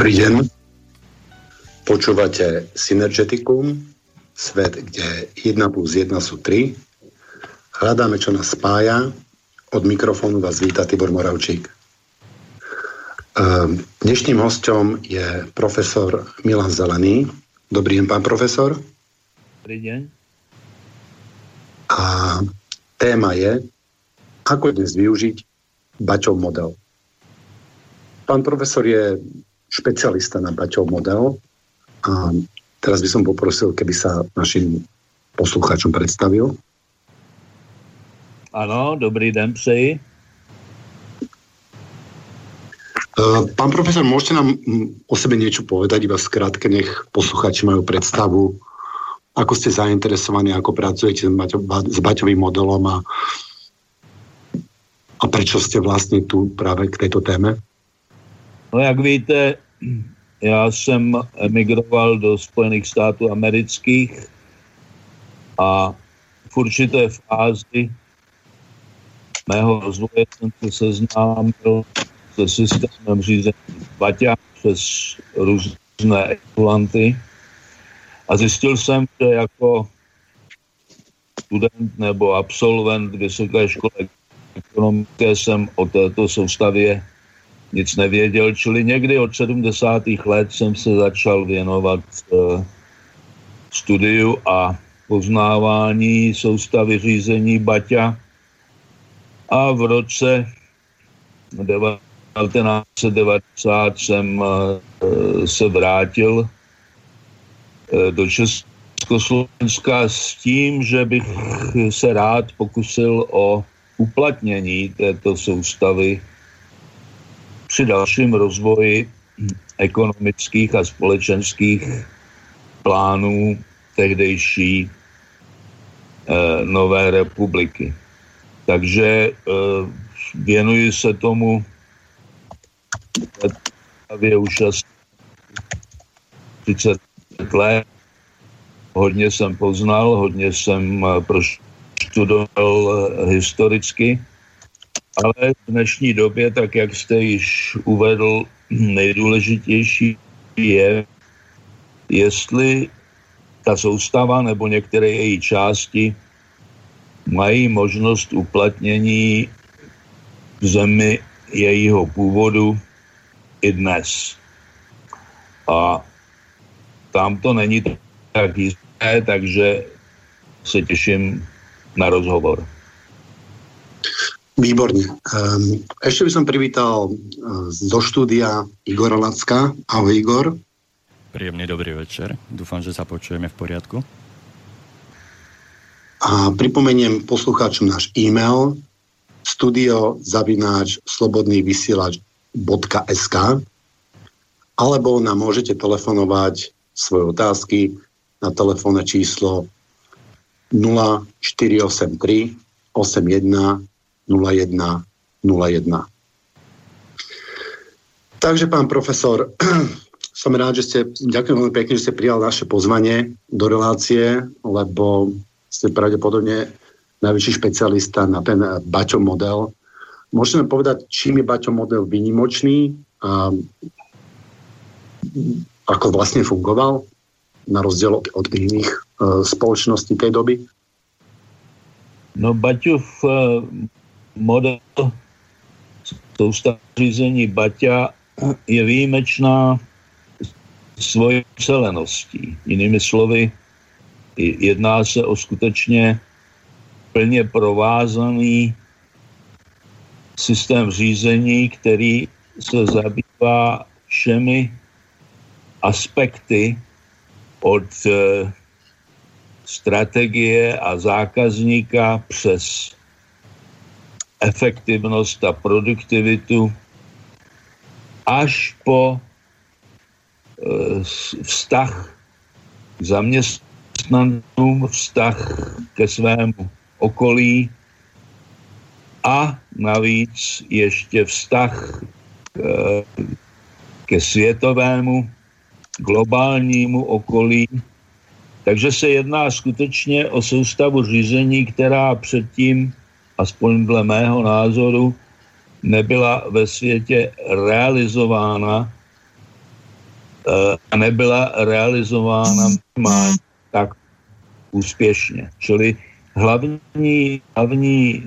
Dobrý deň. Počúvate Synergeticum, svet, kde 1 plus 1 sú 3. Hľadáme, čo nás spája. Od mikrofónu vás víta Tibor Moravčík. Ehm, dnešným hostom je profesor Milan Zelený. Dobrý deň, pán profesor. Dobrý deň. A téma je, ako dnes využiť Baťov model. Pán profesor je špecialista na Baťov model. A teraz by som poprosil, keby sa našim poslucháčom predstavil. Ano, dobrý den přeji. E, pán profesor, môžete nám o sebe niečo povedať, iba skrátke, nech posluchači majú predstavu, ako ste zainteresovaní, ako pracujete s Baťovým modelom a, a prečo ste vlastne tu práve k tejto téme? No jak víte, já jsem emigroval do Spojených států amerických a v určité fázi mého rozvoje jsem se seznámil se systémem řízení Baťa přes různé ekvivalenty a zjistil jsem, že jako student nebo absolvent vysoké školy ekonomické jsem o této soustavě nic nevěděl, čili někdy od 70. let jsem se začal věnovat uh, studiu a poznávání soustavy řízení Baťa a v roce 1990 jsem uh, se vrátil uh, do Československa s tím, že bych se rád pokusil o uplatnění této soustavy při dalším rozvoji ekonomických a společenských plánů tehdejší eh, nové republiky. Takže eh, věnuji se tomu je už asi 30 let. Hodně jsem poznal, hodně jsem eh, proštudoval eh, historicky ale v dnešní době, tak jak jste již uvedl, nejdůležitější je, jestli ta soustava nebo některé její části mají možnost uplatnění v zemi jejího původu i dnes. A tam to není tak jisté, takže se těším na rozhovor. Výborne. Um, ešte by som privítal uh, zo štúdia Igora Lacka. Ahoj Igor. Príjemný dobrý večer. Dúfam, že sa počujeme v poriadku. A pripomeniem poslucháčom náš e-mail studio zavináč slobodný vysielač.sk alebo nám môžete telefonovať svoje otázky na telefónne číslo 0483 81 01 01. Takže pán profesor, som rád, že ste, ďakujem veľmi pekne, že ste prijal naše pozvanie do relácie, lebo ste pravdepodobne najväčší špecialista na ten Baťo model. Nám povedať, čím je Baťo model vynimočný a ako vlastne fungoval na rozdiel od, od iných uh, spoločností tej doby? No Baťov uh, model soustav řízení Baťa je výjimečná svou celeností. Jinými slovy, jedná se o skutečně plně provázaný systém řízení, který se zabývá všemi aspekty od eh, strategie a zákazníka přes efektivnost a produktivitu až po e, vztah k zaměstnancům, vztah ke svému okolí a navíc ještě vztah e, ke světovému globálnímu okolí. Takže se jedná skutečně o soustavu řízení, která předtím aspoň dle mého názoru, nebyla ve světě realizována nebyla realizována tak úspěšně. Čili hlavní, hlavní,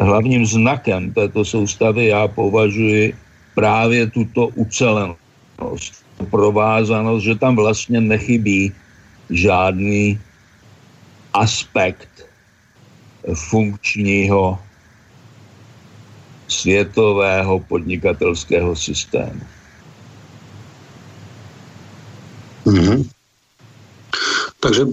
hlavním znakem této soustavy já považuji právě tuto ucelenost, provázanost, že tam vlastně nechybí žádný aspekt funkčního světového podnikatelského systému. Mm-hmm. Takže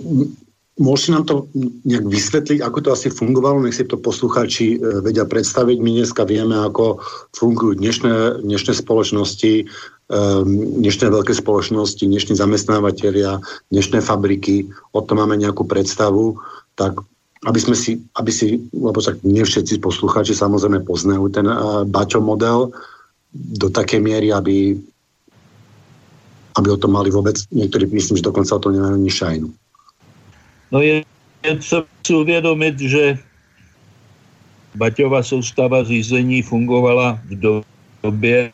Môžete nám to nejak vysvetliť, ako to asi fungovalo? Nech si to posluchači e, vedia predstaviť. My dneska vieme, ako fungujú dnešné, dnešné spoločnosti, um, dnešné veľké spoločnosti, dnešní zamestnávateľia, dnešné fabriky. O tom máme nejakú predstavu. Tak aby sme si, aby si lebo tak nie všetci posluchači samozrejme poznajú ten uh, Baťo model do také miery, aby aby o tom mali vôbec, niektorí myslím, že dokonca o tom nemajú ani šajnu. No je, je třeba si uvědomit, že Baťova soustava řízení fungovala v době e,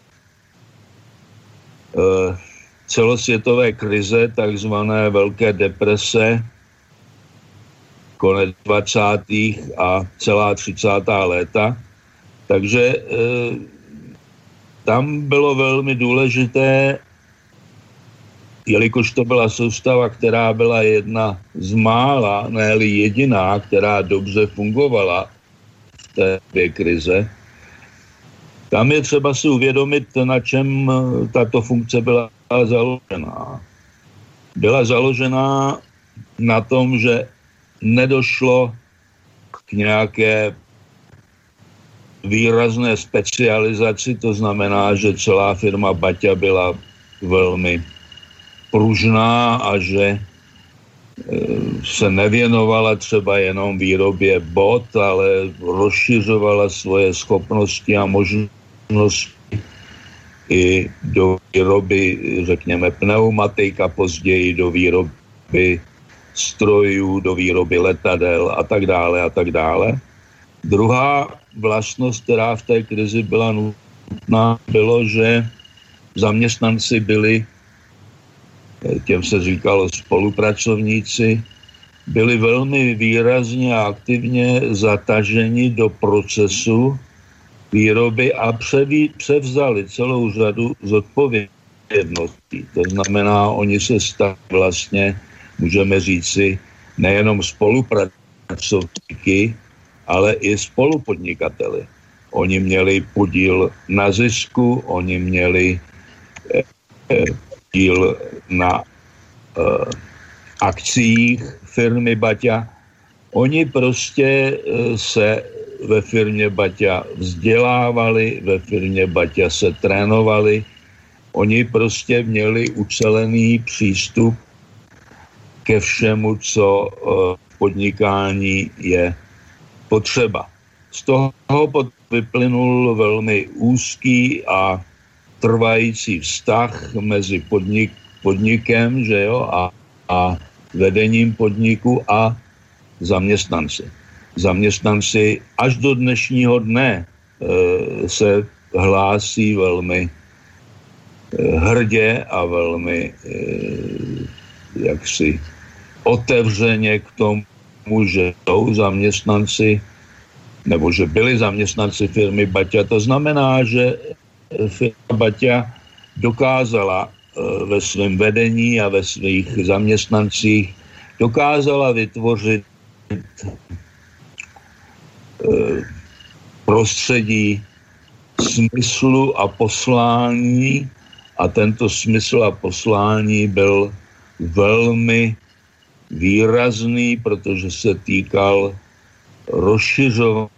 celosvětové krize, takzvané velké deprese, konec 20. a celá 30. léta. Takže e, tam bylo velmi důležité jelikož to byla soustava, která byla jedna z mála, ne jediná, která dobře fungovala v té dvě krize, tam je třeba si uvědomit, na čem tato funkce byla založená. Byla založená na tom, že nedošlo k nějaké výrazné specializaci, to znamená, že celá firma Baťa byla velmi pružná a že e, se nevěnovala třeba jenom výrobě bot, ale rozšiřovala svoje schopnosti a možnosti i do výroby, řekněme, pneumatik a později do výroby strojů, do výroby letadel a tak dále a tak dále. Druhá vlastnost, která v té krizi byla nutná, bylo, že zaměstnanci byli těm se říkalo spolupracovníci, byli velmi výrazně a aktivně zataženi do procesu výroby a převí, převzali celou řadu zodpovědností. To znamená, oni se stali vlastně, můžeme říci, nejenom spolupracovníky, ale i spolupodnikateli. Oni měli podíl na zisku, oni měli eh, eh, podíl na uh, akcích firmy Baťa. Oni prostě se ve firmě Baťa vzdělávali, ve firmě Baťa se trénovali. Oni prostě měli ucelený přístup ke všemu, co uh, podnikání je potřeba. Z toho vyplynul velmi úzký a trvající vztah mezi podnik, podnikem že jo, a, a vedením podniku a zaměstnanci. Zaměstnanci až do dnešního dne e, se hlásí velmi e, hrdě a velmi e, jaksi otevřeně k tomu, že jsou zaměstnanci nebo že byli zaměstnanci firmy Baťa. To znamená, že firma Baťa dokázala eh, ve svém vedení a ve svých zaměstnancích dokázala vytvořit eh, prostředí smyslu a poslání a tento smysl a poslání byl velmi výrazný, protože se týkal rozšiřování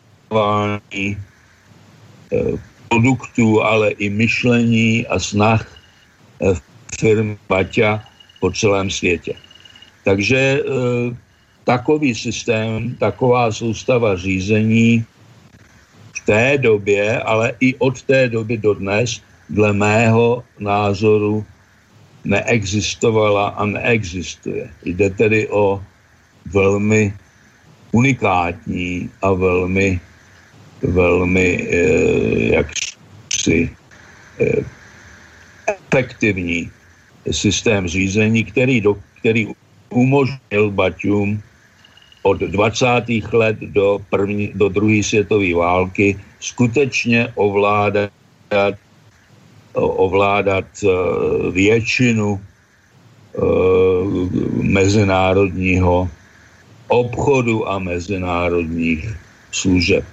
eh, produktů, ale i myšlení a snah eh, firm Baťa po celém světě. Takže e, takový systém, taková soustava řízení v té době, ale i od té doby do dnes, dle mého názoru, neexistovala a neexistuje. Jde tedy o velmi unikátní a velmi velmi, eh, jak si, eh, efektivní systém řízení, který, do, který umožnil Baťům od 20. let do, první, do druhé světové války skutečně ovládat, ovládat eh, většinu eh, mezinárodního obchodu a mezinárodních služeb.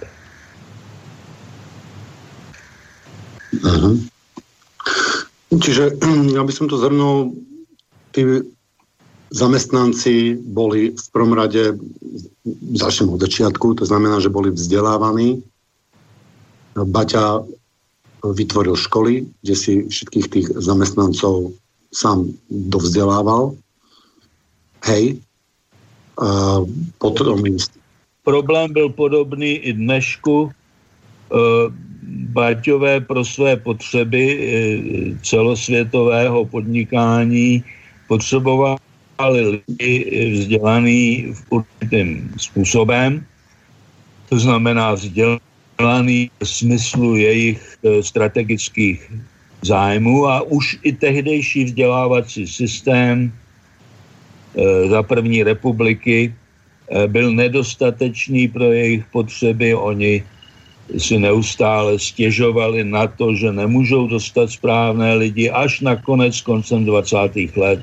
Uh-huh. Čiže, aby som to zhrnul, tí zamestnanci boli v prvom rade, začnem od začiatku, to znamená, že boli vzdelávaní. Baťa vytvoril školy, kde si všetkých tých zamestnancov sám dovzdelával. Hej. A potom... Problém byl podobný i dnešku. E, Baťové pro své potřeby e, celosvětového podnikání potřebovali lidi vzdělaný v určitým způsobem, to znamená vzdělaný v smyslu jejich e, strategických zájmů a už i tehdejší vzdělávací systém e, za první republiky byl nedostatečný pro jejich potřeby. Oni si neustále stěžovali na to, že nemůžou dostat správné lidi. Až nakonec koncem 20. let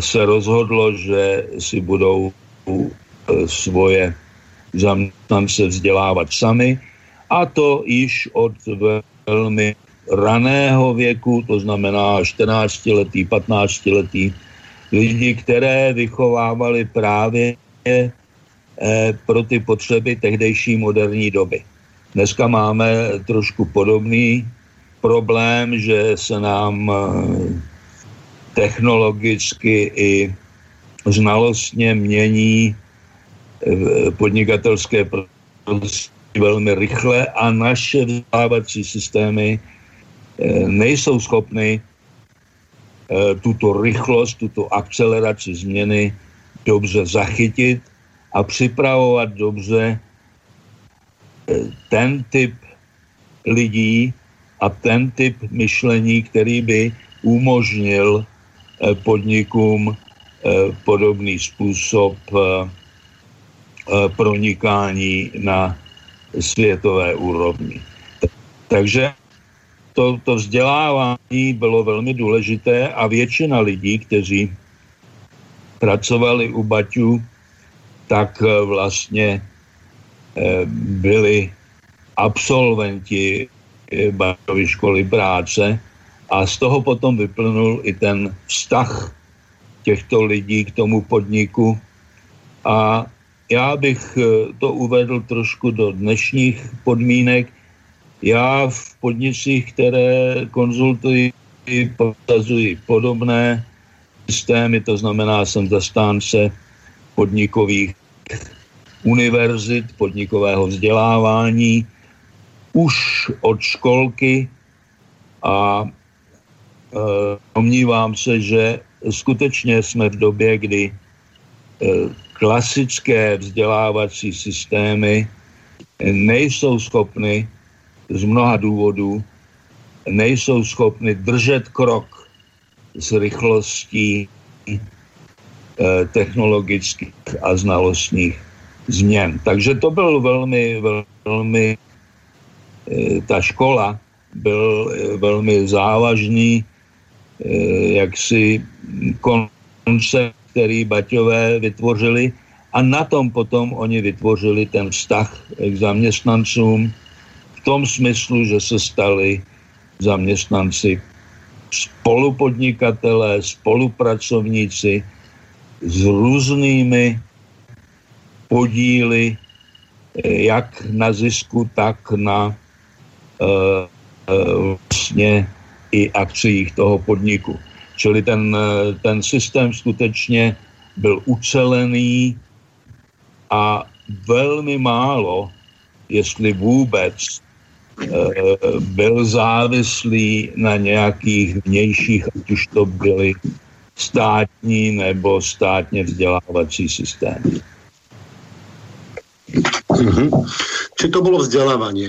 se rozhodlo, že si budou eh, svoje zaměstnance vzdělávat sami a to již od velmi raného věku, to znamená 14 letý, 15 letý, lidi, které vychovávali právě Eh, pro ty potřeby tehdejší moderní doby. Dneska máme trošku podobný problém, že se nám eh, technologicky i znalostně mění podnikatelské prostředí velmi rychle a naše vzdělávací systémy nejsou schopny tuto rychlost, tuto akceleraci změny dobře zachytit a připravovat dobře eh, ten typ lidí a ten typ myšlení, který by umožnil eh, podnikům eh, podobný způsob pronikání na světové úrovni. Takže to, to vzdělávání bylo velmi důležité a většina lidí, kteří pracovali u Baťů, tak eh, vlastně eh, byli absolventi eh, Barovy školy práce a z toho potom vyplnul i ten vztah těchto lidí k tomu podniku. A já bych to uvedl trošku do dnešních podmínek. Já v podnicích, které konzultuji, prosazuji podobné systémy, to znamená, jsem zastánce podnikových univerzit, podnikového vzdělávání už od školky a e, domnívám se, že skutečně jsme v době, kdy e, klasické vzdělávací systémy nejsou schopny z mnoha důvodů nejsou schopny držet krok s rychlostí Eh, technologických a znalostních změn. Takže to byl velmi, velmi, eh, ta škola byl eh, velmi závažný jaksi koncept, který Baťové vytvořili a na tom potom oni vytvořili ten vztah k zaměstnancům v tom smyslu, že se stali zaměstnanci spolupodnikatelé, spolupracovníci, s různými podíly eh, jak na zisku, tak na uh, vlastně i akcích toho podniku. Čili ten, ten systém skutečně byl ucelený a velmi málo, jestli vůbec, byl závislý na nějakých vnějších, ať už to byly státní nebo státně vzdělávací systém. Mm-hmm. Či to bylo vzdělávání?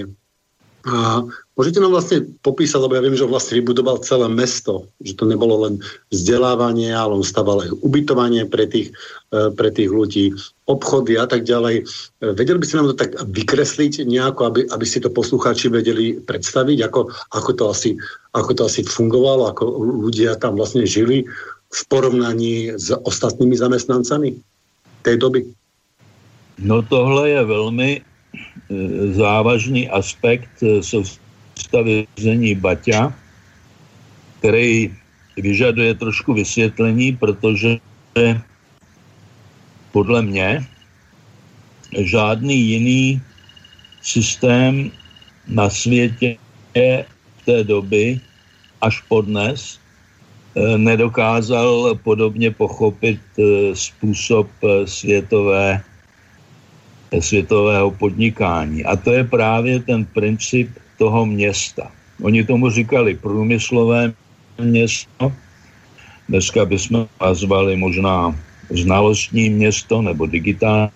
A môžete nám vlastne popísať, lebo ja viem, že on vlastne vybudoval celé mesto, že to nebolo len vzdelávanie, ale on staval aj ubytovanie pre tých, e, pre tých ľudí, obchody a tak ďalej. E, vedeli by ste nám to tak vykresliť nejako, aby, aby si to poslucháči vedeli predstaviť, ako, ako, to asi, ako to asi fungovalo, ako ľudia tam vlastne žili v porovnaní s ostatnými zamestnancami tej doby? No tohle je velmi Eh, závažný aspekt eh, soustavy Baťa, který vyžaduje trošku vysvětlení, protože podle mě žádný jiný systém na světě v té doby až podnes eh, nedokázal podobně pochopit způsob světové světového podnikání. A to je právě ten princip toho města. Oni tomu říkali průmyslové město, dneska bychom nazvali možná znalostní město nebo digitální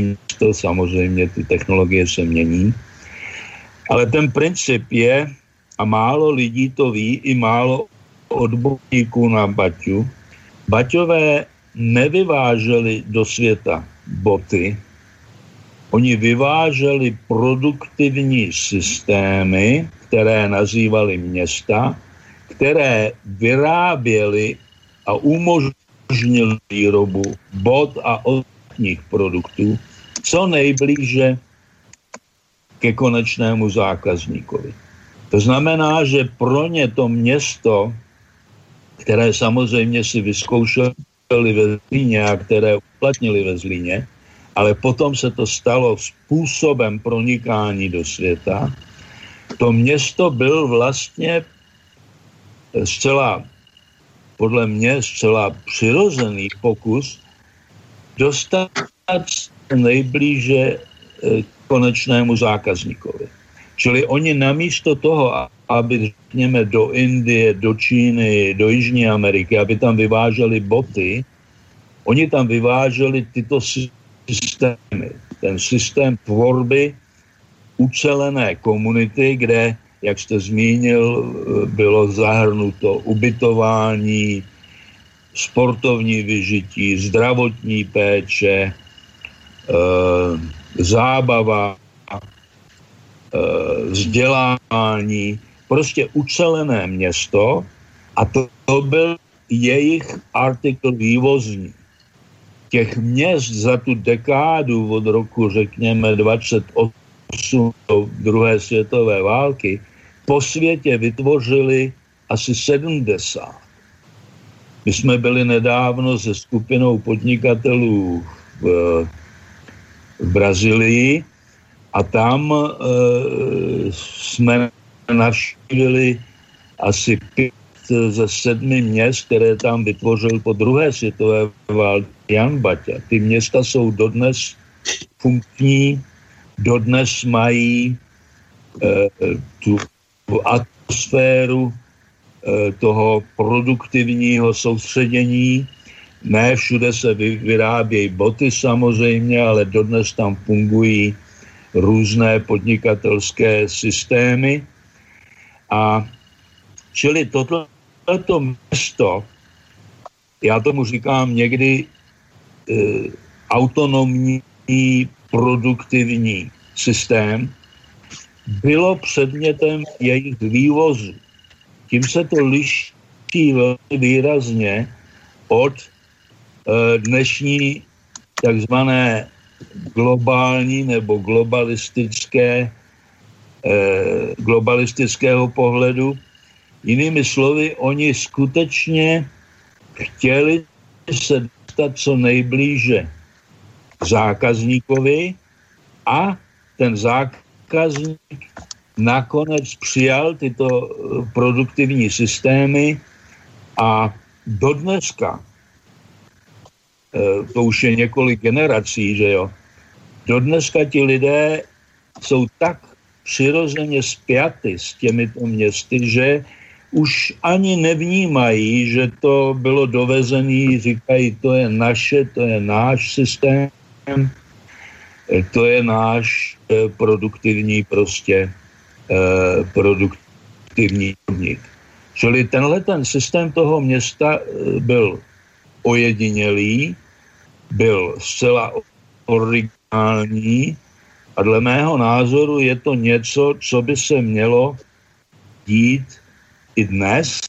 město, samozřejmě ty technologie se mění. Ale ten princip je, a málo lidí to ví, i málo odborníků na Baťu, Baťové nevyváželi do světa boty, Oni vyváželi produktivní systémy, které nazývali města, které vyráběly a umožnili výrobu bod a ostatních produktů co nejblíže ke konečnému zákazníkovi. To znamená, že pro ně to město, které samozřejmě si vyzkoušeli ve Zlíně a které uplatnili ve Zlíně, ale potom se to stalo způsobem pronikání do světa. To město byl vlastně zcela, podle mě, zcela přirozený pokus dostat nejblíže eh, konečnému zákazníkovi. Čili oni namísto toho, aby řekněme do Indie, do Číny, do Jižní Ameriky, aby tam vyváželi boty, oni tam vyváželi tyto systémy. Ten systém tvorby ucelené komunity, kde, jak jste zmínil, bylo zahrnuto ubytování, sportovní vyžití, zdravotní péče, e, zábava, e, vzdělání, prostě ucelené město a to, to byl jejich artikl vývozní těch měst za tu dekádu od roku, řekněme, 28 do druhé světové války po světě vytvořili asi 70. My jsme byli nedávno se skupinou podnikatelů v, v Brazílii a tam e, jsme navštívili asi pět ze sedmi měst, které tam vytvořil po druhé světové válce Jan Baťa. Ty města jsou dodnes funkční, dodnes mají e, tu, atmosféru e, toho produktivního soustředění. Ne všude se vy, vyrábějí boty samozřejmě, ale dodnes tam fungují různé podnikatelské systémy. A čili toto to město, já tomu říkám někdy e, autonomní produktivní systém, bylo předmětem jejich vývozu. Tím se to liší velmi výrazně od e, dnešní takzvané globální nebo globalistické, e, globalistického pohledu, Jinými slovy, oni skutečně chtěli se dostat co nejblíže zákazníkovi a ten zákazník nakonec přijal tyto eh, produktivní systémy a do dneska, eh, to už je několik generací, že jo, do dneska ti lidé jsou tak přirozeně spjaty s těmito městy, že už ani nevnímají, že to bylo dovezený, říkají, to je naše, to je náš systém, to je náš eh, produktivní prostě produktivní podnik. Čili tenhle ten systém toho města byl ojedinělý, byl zcela originální a dle mého názoru je to něco, co by se mělo dít i dnes,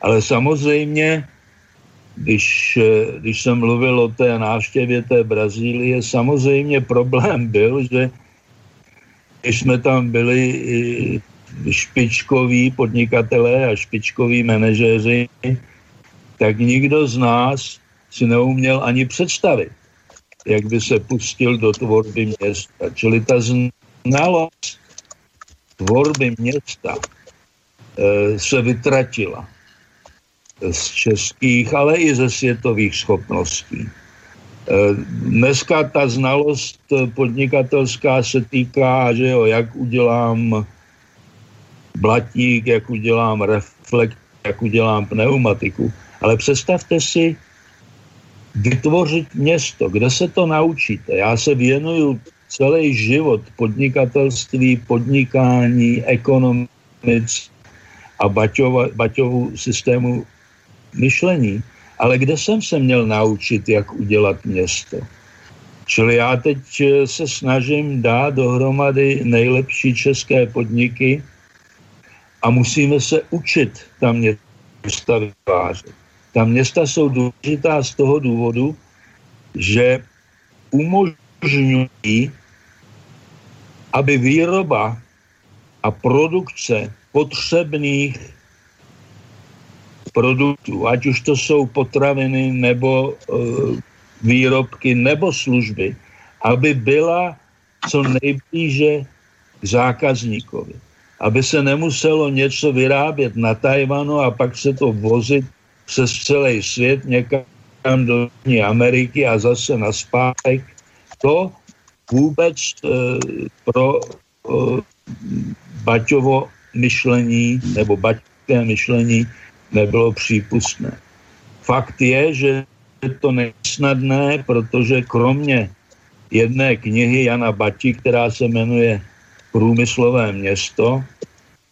ale samozřejmě, když, když jsem mluvil o té návštěvě té Brazílie, samozřejmě problém byl, že když jsme tam byli špičkoví podnikatelé a špičkoví manažeři, tak nikdo z nás si neuměl ani představit, jak by se pustil do tvorby města. Čili ta znalost tvorby města se vytratila z českých, ale i ze světových schopností. E, dneska ta znalost podnikatelská se týká, že jo, jak udělám blatík, jak udělám reflekt, jak udělám pneumatiku. Ale představte si vytvořit město, kde se to naučíte. Já se věnuju celý život podnikatelství, podnikání, ekonomic a Baťova, Baťovu systému myšlení. Ale kde jsem se měl naučit, jak udělat město? Čili já teď se snažím dát dohromady nejlepší české podniky a musíme se učit tam města vytvářet. Ta města jsou důležitá z toho důvodu, že umožňují, aby výroba a produkce potřebných produktů, ať už to jsou potraviny nebo e, výrobky nebo služby, aby byla co nejblíže k zákazníkovi. Aby se nemuselo něco vyrábět na Tajvanu a pak se to vozit přes celý svět někam do Ameriky a zase na zpátek. To vůbec e, pro e, Baťovo myšlení nebo baťské myšlení nebylo přípustné. Fakt je, že je to nesnadné, protože kromě jedné knihy Jana Bati, která se jmenuje Průmyslové město,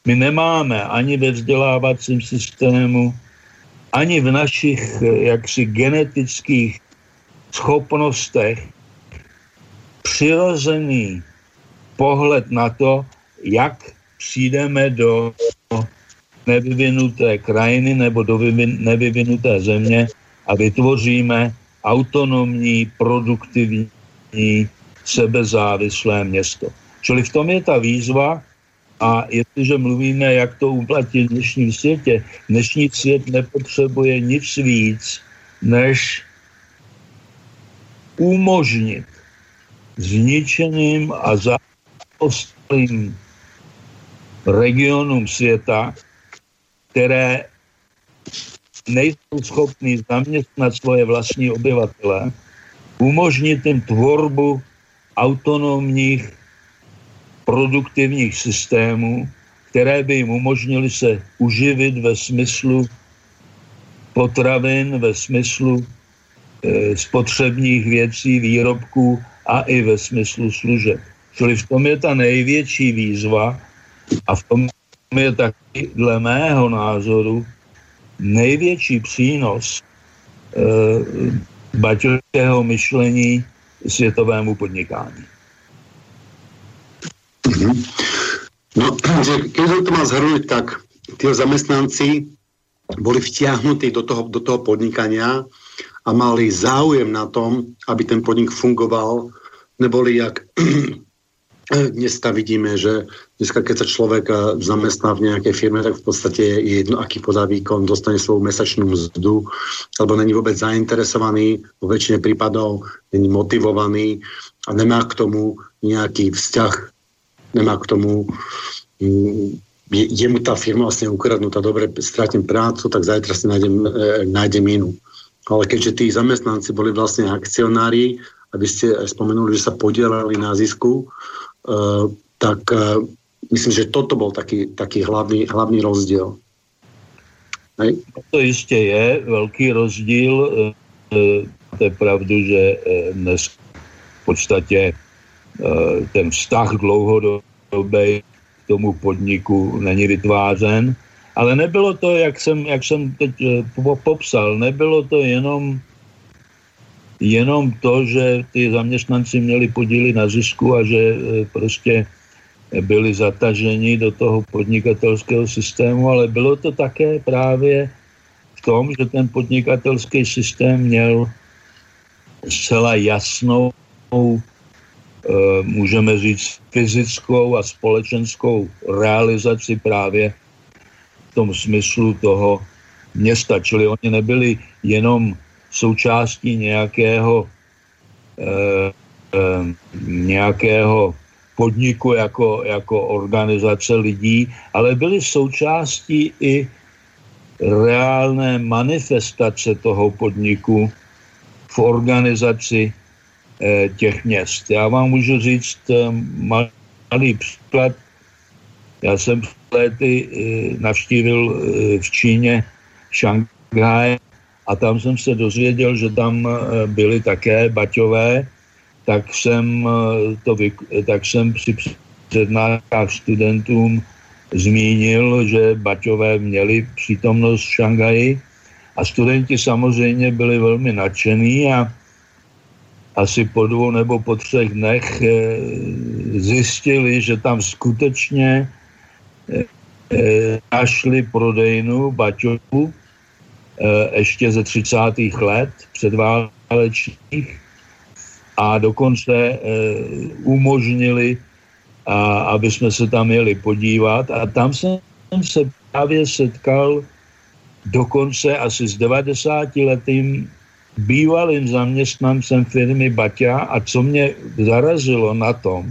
my nemáme ani ve vzdělávacím systému, ani v našich jaksi genetických schopnostech přirozený pohled na to, jak přijdeme do nevyvinuté krajiny nebo do nevyvinuté země a vytvoříme autonomní, produktivní, sebezávislé město. Čili v tom je ta výzva, a jestliže mluvíme, jak to uplatit v dnešním světě, dnešní svět nepotřebuje nic víc, než umožnit zničeným a zaostalým regionům světa, které nejsou schopní zaměstnat svoje vlastní obyvatele, umožnit jim tvorbu autonomních produktivních systémů, které by jim umožnily se uživit ve smyslu potravin, ve smyslu e, spotřebních věcí, výrobků a i ve smyslu služeb. Čili v tom je ta největší výzva a v tom je taky dle mého názoru největší přínos e, baťovského myšlení světovému podnikání. Mm-hmm. No, že keď to má zhrnúť, tak tí zamestnanci boli vtiahnutí do toho, do toho podnikania a mali záujem na tom, aby ten podnik fungoval. Neboli jak dnes vidíme, že dneska keď sa človek eh, zamestná v nejakej firme, tak v podstate je jedno, aký podá výkon, dostane svoju mesačnú mzdu, alebo není vôbec zainteresovaný, vo väčšine prípadov není motivovaný a nemá k tomu nejaký vzťah nemá k tomu, mm, je, je mu tá firma vlastne ukradnutá, dobre, stratím prácu, tak zajtra si nájdem, e, nájdem inú. Ale keďže tí zamestnanci boli vlastne akcionári, aby ste aj spomenuli, že sa podielali na zisku, e, tak e, myslím, že toto bol taký, taký hlavný, hlavný rozdiel. Hej? To jistě je velký rozdíl. E, e, to je pravdu, že e, dnes v podstatě Eh, ten vztah dlouhodobý k tomu podniku není vytvářen. Ale nebylo to, jak jsem, jak jsem teď popsal, nebylo to jenom jenom to, že ty zaměstnanci měli podíly na zisku a že prostě byli zataženi do toho podnikatelského systému, ale bylo to také právě v tom, že ten podnikatelský systém měl zcela jasnou, e, můžeme říct, fyzickou a společenskou realizaci právě v tom smyslu toho města. Čili oni nebyli jenom součástí nějakého, eh, eh, nějakého podniku jako, jako organizace lidí, ale byly součástí i reálné manifestace toho podniku v organizaci eh, těch měst. Já vám můžu říct eh, malý příklad. Já jsem lety eh, navštívil eh, v Číně Šanghaj a tam jsem se dozvěděl, že tam eh, byli také baťové, tak jsem, eh, to, tak jsem při přednáškách studentům zmínil, že baťové měli přítomnost v Šangaji a studenti samozřejmě byli velmi nadšení a asi po dvou nebo po třech dnech eh, zjistili, že tam skutečně našli prodejnu baťovů Eh, ještě ze 30. let předválečných a dokonce eh, umožnili, a, aby jsme se tam jeli podívat. A tam jsem se právě setkal dokonce asi s 90 letým bývalým zaměstnancem firmy Baťa a co mě zarazilo na tom,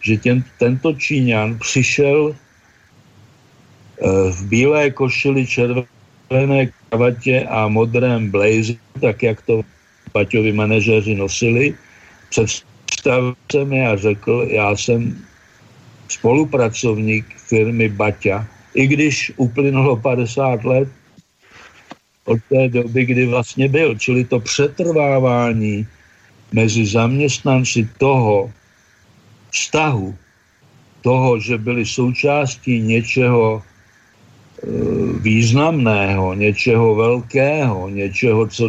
že ten, tento Číňan přišel eh, v bílé košili červené červené kravatě a modrém blazeru, tak jak to Paťovi manažeři nosili, představil se mi a řekl, já jsem spolupracovník firmy Baťa, i když uplynulo 50 let od té doby, kdy vlastně byl. Čili to přetrvávání mezi zaměstnanci toho vztahu, toho, že byli součástí něčeho významného, něčeho velkého, něčeho, co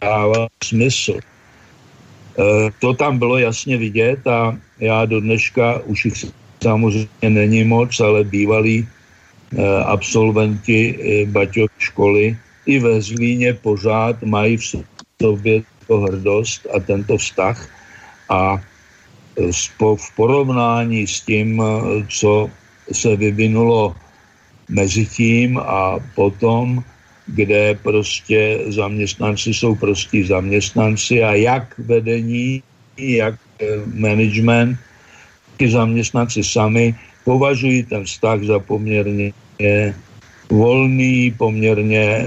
dává smysl. E, to tam bylo jasně vidět a já do dneška už jich samozřejmě není moc, ale bývalí e, absolventi e, Baťov školy i ve Zlíně pořád mají v sobě to hrdost a tento vztah a v porovnání s tím, co se vyvinulo mezi tím a potom, kde prostě zaměstnanci jsou prostě zaměstnanci a jak vedení, jak eh, management, ty zaměstnanci sami považují ten vztah za poměrně volný, poměrně eh,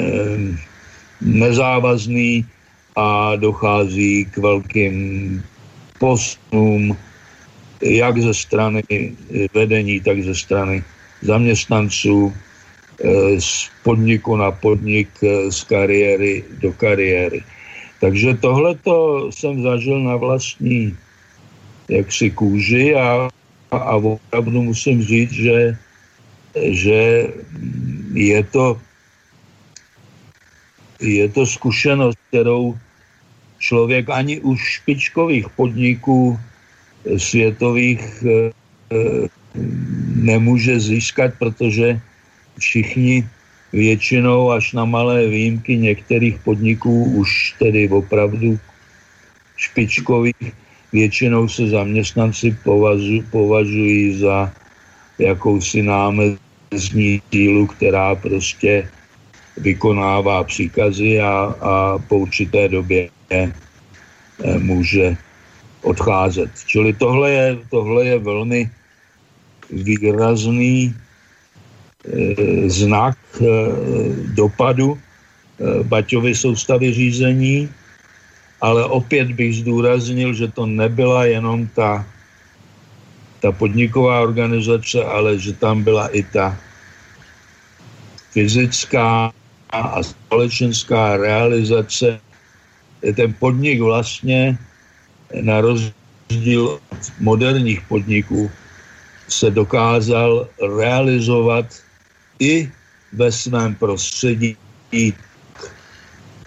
nezávazný a dochází k velkým postům jak ze strany vedení, tak ze strany zaměstnanců z podniku na podnik, eh, z kariéry do kariéry. Takže tohleto jsem zažil na vlastní jaksi kůži a, a opravdu musím říct, že, že je to je to zkušenost, kterou člověk ani u špičkových podniků světových eh, nemůže získat, protože všichni většinou až na malé výjimky některých podniků už tedy opravdu špičkových, většinou se zaměstnanci považují, považují za jakousi námezní sílu, která prostě vykonává příkazy a, a po určité době eh, může odcházet. Čili tohle je, tohle je velmi výrazný znak e, dopadu e, Baťovy soustavy řízení, ale opět bych zdůraznil, že to nebyla jenom ta, ta podniková organizace, ale že tam byla i ta fyzická a společenská realizace. Ten podnik vlastně na rozdíl od moderních podniků se dokázal realizovat i ve svém prostředí,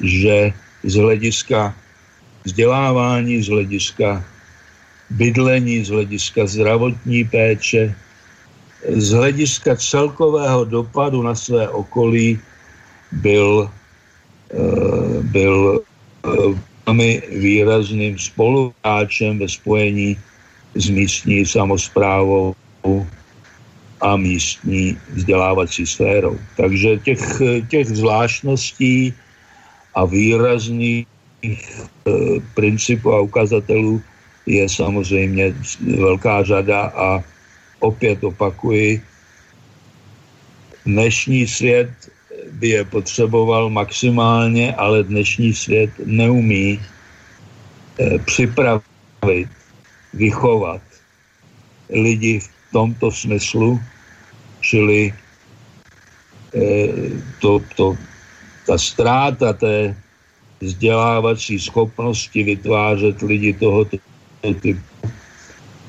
že z hlediska vzdělávání, z hlediska bydlení, z hlediska zdravotní péče, z hlediska celkového dopadu na své okolí byl, eh, byl eh, velmi výrazným spoluhráčem ve spojení s místní samozprávou a místní vzdělávací sférou. Takže těch, těch zvláštností a výrazných e, principů a ukazatelů je samozřejmě velká řada a opět opakuji, dnešní svět by je potřeboval maximálně, ale dnešní svět neumí e, připravit, vychovat lidi v tomto smyslu, čili eh, to, to, ta ztráta té vzdělávací schopnosti vytvářet lidi tohoto typu,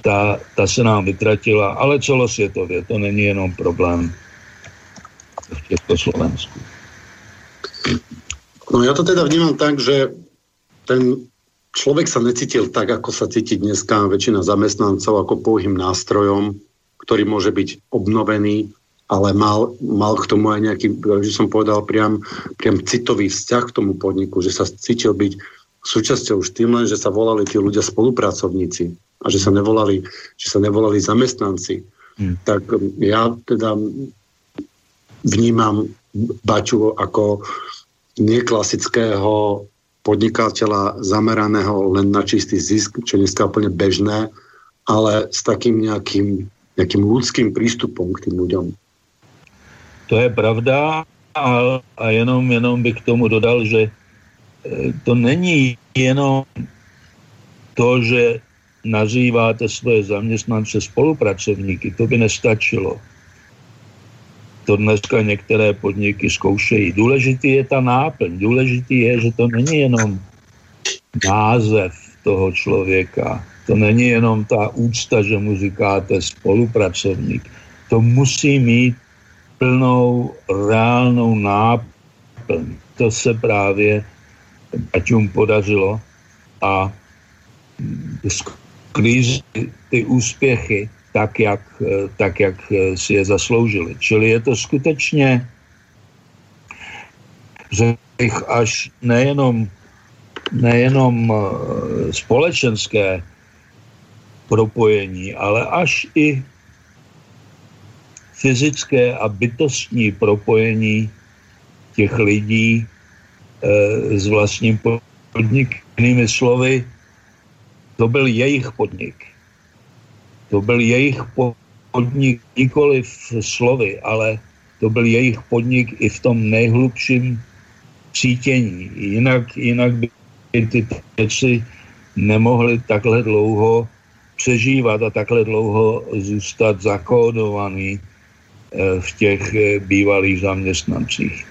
ta, ta se nám vytratila, ale celosvětově, to není jenom problém v Československu. No ja to teda vnímam tak, že ten človek sa necítil tak, ako sa cíti dneska väčšina zamestnancov, ako pouhým nástrojom, ktorý môže byť obnovený, ale mal, mal k tomu aj nejaký, že som povedal, priam, priam citový vzťah k tomu podniku, že sa cítil byť súčasťou už tým len, že sa volali tí ľudia spolupracovníci a že sa nevolali, že sa nevolali zamestnanci. Hmm. Tak um, ja teda vnímam Baču ako neklasického podnikateľa zameraného len na čistý zisk, čo je dneska úplne bežné, ale s takým nejakým nějakým ľudským prístupom k tým ľuďom. To je pravda a, a jenom, jenom bych k tomu dodal, že e, to není jenom to, že nazýváte svoje zaměstnance spolupracovníky, to by nestačilo. To dneska některé podniky zkoušejí. Důležitý je ta náplň, důležitý je, že to není jenom název toho člověka, to není jenom ta úcta, že mu říkáte spolupracovník. To musí mít plnou reálnou náplň. To se právě Baťům podařilo a sklízí ty úspěchy tak jak, tak, jak si je zasloužili. Čili je to skutečně, řekl až nejenom, nejenom eh, společenské propojení, ale až i fyzické a bytostní propojení těch lidí e, s vlastním podnik. Jinými slovy, to byl jejich podnik. To byl jejich podnik nikoli v slovy, ale to byl jejich podnik i v tom nejhlubším cítění. Jinak, jinak by ty věci nemohly takhle dlouho přežívat a takhle dlouho zůstat zakódovaný eh, v těch eh, bývalých zaměstnancích.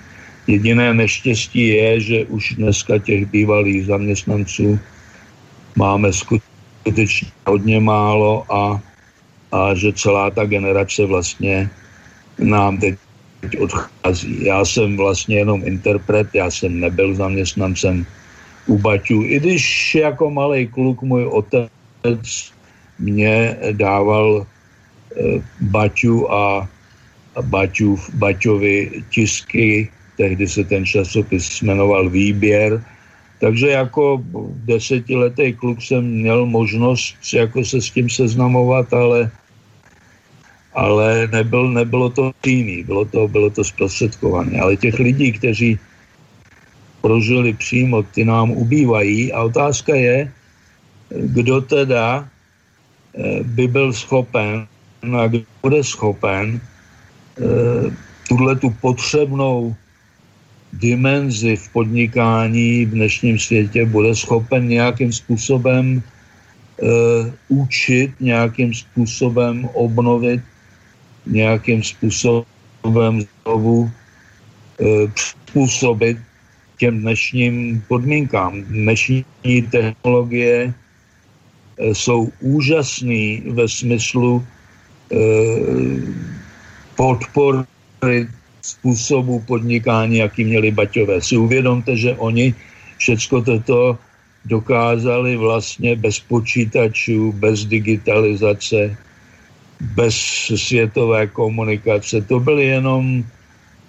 Jediné neštěstí je, že už dneska těch bývalých zaměstnanců máme skutečně hodně málo a, a že celá ta generace vlastně nám teď odchází. Já jsem vlastně jenom interpret, já jsem nebyl zaměstnancem u Baťů, i když jako malý kluk můj otec mě dával eh, Baťu a Baťu, Baťovi tisky, tehdy se ten časopis jmenoval Výběr, takže jako desetiletý kluk jsem měl možnost jako se s tím seznamovat, ale, ale nebyl, nebylo to jiný, bylo to, bylo to zprostředkované. Ale těch lidí, kteří prožili přímo, ty nám ubývají a otázka je, kdo teda by byl schopen a kdo bude schopen eh, tuhle tu potřebnou dimenzi v podnikání v dnešním světě bude schopen nějakým způsobem uh, učit, nějakým způsobem obnovit, nějakým způsobem znovu uh, přizpůsobit těm dnešním podmínkám. Dnešní technologie Eh, jsou úžasný ve smyslu podpory způsobu podnikání, jaký měli Baťové. Si uvědomte, že oni všecko toto dokázali vlastně bez počítačů, bez digitalizace, bez světové komunikace. To byly jenom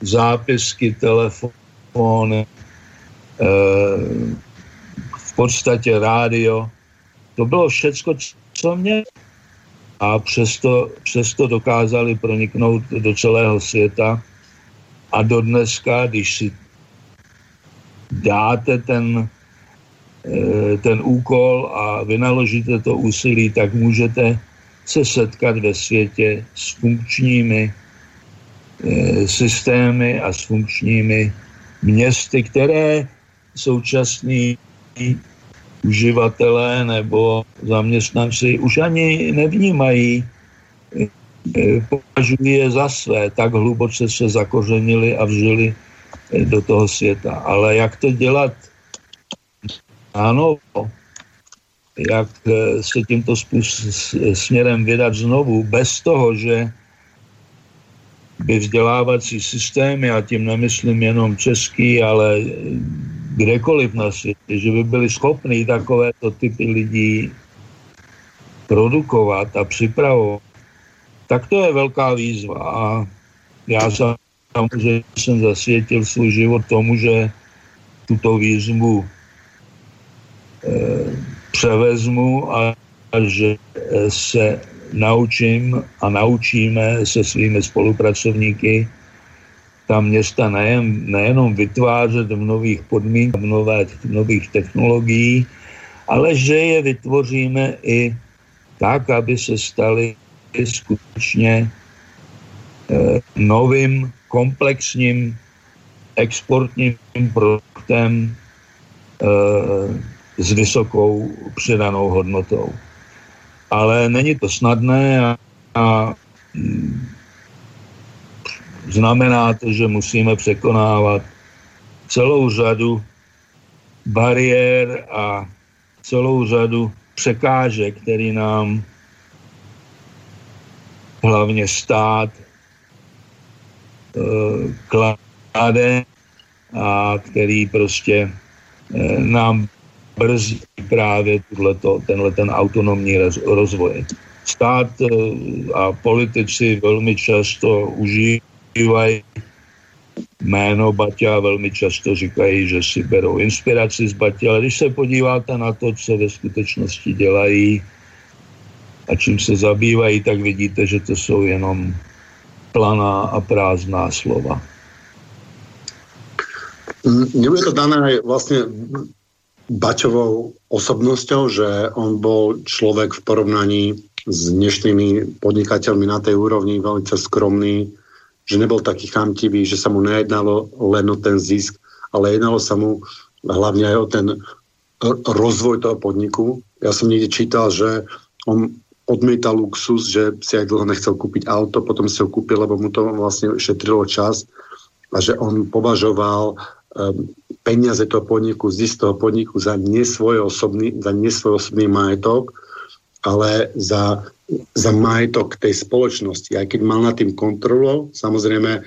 zápisky, telefony, eh, v podstatě rádio. To bylo všecko, co mě a přesto, přesto dokázali proniknout do celého světa a do dneska, když si dáte ten, eh, ten úkol a vynaložíte to úsilí, tak můžete se setkat ve světě s funkčními eh, systémy a s funkčními městy, které současní uživatelé nebo zaměstnanci už ani nevnímají, eh, považují je za své, tak hluboce se zakořenili a vžili eh, do toho světa. Ale jak to dělat? Ano, jak eh, se tímto směrem vydat znovu, bez toho, že by vzdělávací systémy, a tím nemyslím jenom český, ale kdekoliv na světě, že by byli schopni takovéto typy lidí produkovat a připravovat, tak to je velká výzva. A já samozřejmě jsem zasvětil svůj život tomu, že tuto výzvu e, převezmu a, a že se naučím a naučíme se svými spolupracovníky ta města nejen, nejenom vytvářet v nových podmínkách, v, nové, v nových technologií, ale že je vytvoříme i tak, aby se staly skutečně eh, novým komplexním exportním produktem eh, s vysokou přidanou hodnotou. Ale není to snadné a, a znamená to, že musíme překonávat celou řadu bariér a celou řadu překážek, který nám hlavně stát eh, klade a který prostě eh, nám brzdí právě tuto, tenhle ten autonomní rozvoj. Stát eh, a politici velmi často užívají jméno Baťa velmi často říkají, že si berou inspiraci z Baťa, ale když se podíváte na to, co ve skutečnosti dělají a čím se zabývají, tak vidíte, že to jsou jenom planá a prázdná slova. Nebude to dané vlastně Baťovou osobnosťou, že on bol človek v porovnaní s dnešnými podnikateľmi na tej úrovni veľmi skromný, že nebol taký chamtivý, že sa mu nejednalo len o ten zisk, ale jednalo sa mu hlavne aj o ten rozvoj toho podniku. Ja som niekde čítal, že on odmietal luxus, že si aj dlho nechcel kúpiť auto, potom si ho kúpil, lebo mu to vlastne šetrilo čas a že on považoval um, peniaze toho podniku, zisk toho podniku za nesvoj osobný, za nesvoj osobný majetok, ale za, za majetok tej spoločnosti. Aj keď mal nad tým kontrolu, samozrejme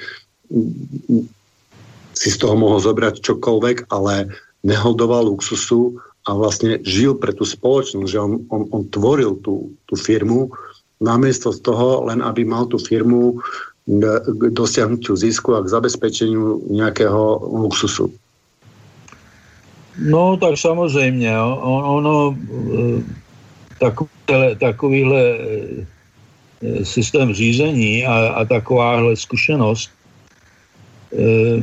si z toho mohol zobrať čokoľvek, ale neholdoval luxusu a vlastne žil pre tú spoločnosť, že on, on, on tvoril tú, tú firmu namiesto toho, len aby mal tú firmu k dosiahnutiu zisku a k zabezpečeniu nejakého luxusu. No, tak samozřejmě. On, ono, eh, takovýhle, takovýhle eh, systém řízení a, a takováhle zkušenost eh,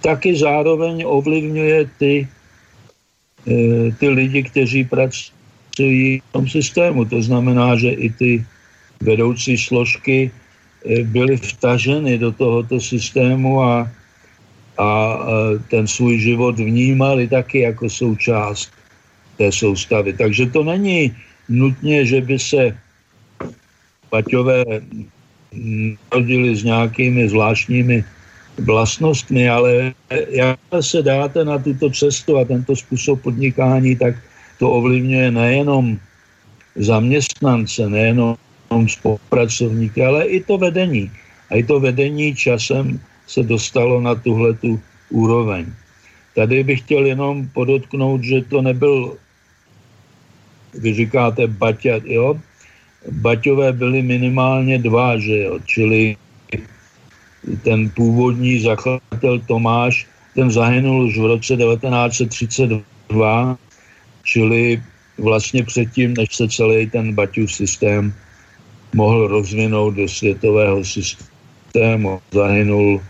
taky zároveň ovlivňuje ty, ty lidi, kteří pracují v tom systému. To znamená, že i ty vedoucí složky byly vtaženy do tohoto systému a a ten svůj život vnímali taky jako součást té soustavy. Takže to není nutně, že by se Paťové narodili s nějakými zvláštními vlastnostmi, ale jak se dáte na tuto cestu a tento způsob podnikání, tak to ovlivňuje nejenom zaměstnance, nejenom spolupracovníky, ale i to vedení. A i to vedení časem se dostalo na tuhle tu úroveň. Tady bych chtěl jenom podotknout, že to nebyl, vy říkáte Baťa, jo? Baťové byly minimálně dva, že jo? Čili ten původní zakladatel Tomáš, ten zahynul už v roce 1932, čili vlastně předtím, než se celý ten Baťův systém mohl rozvinout do světového systému. Zahynul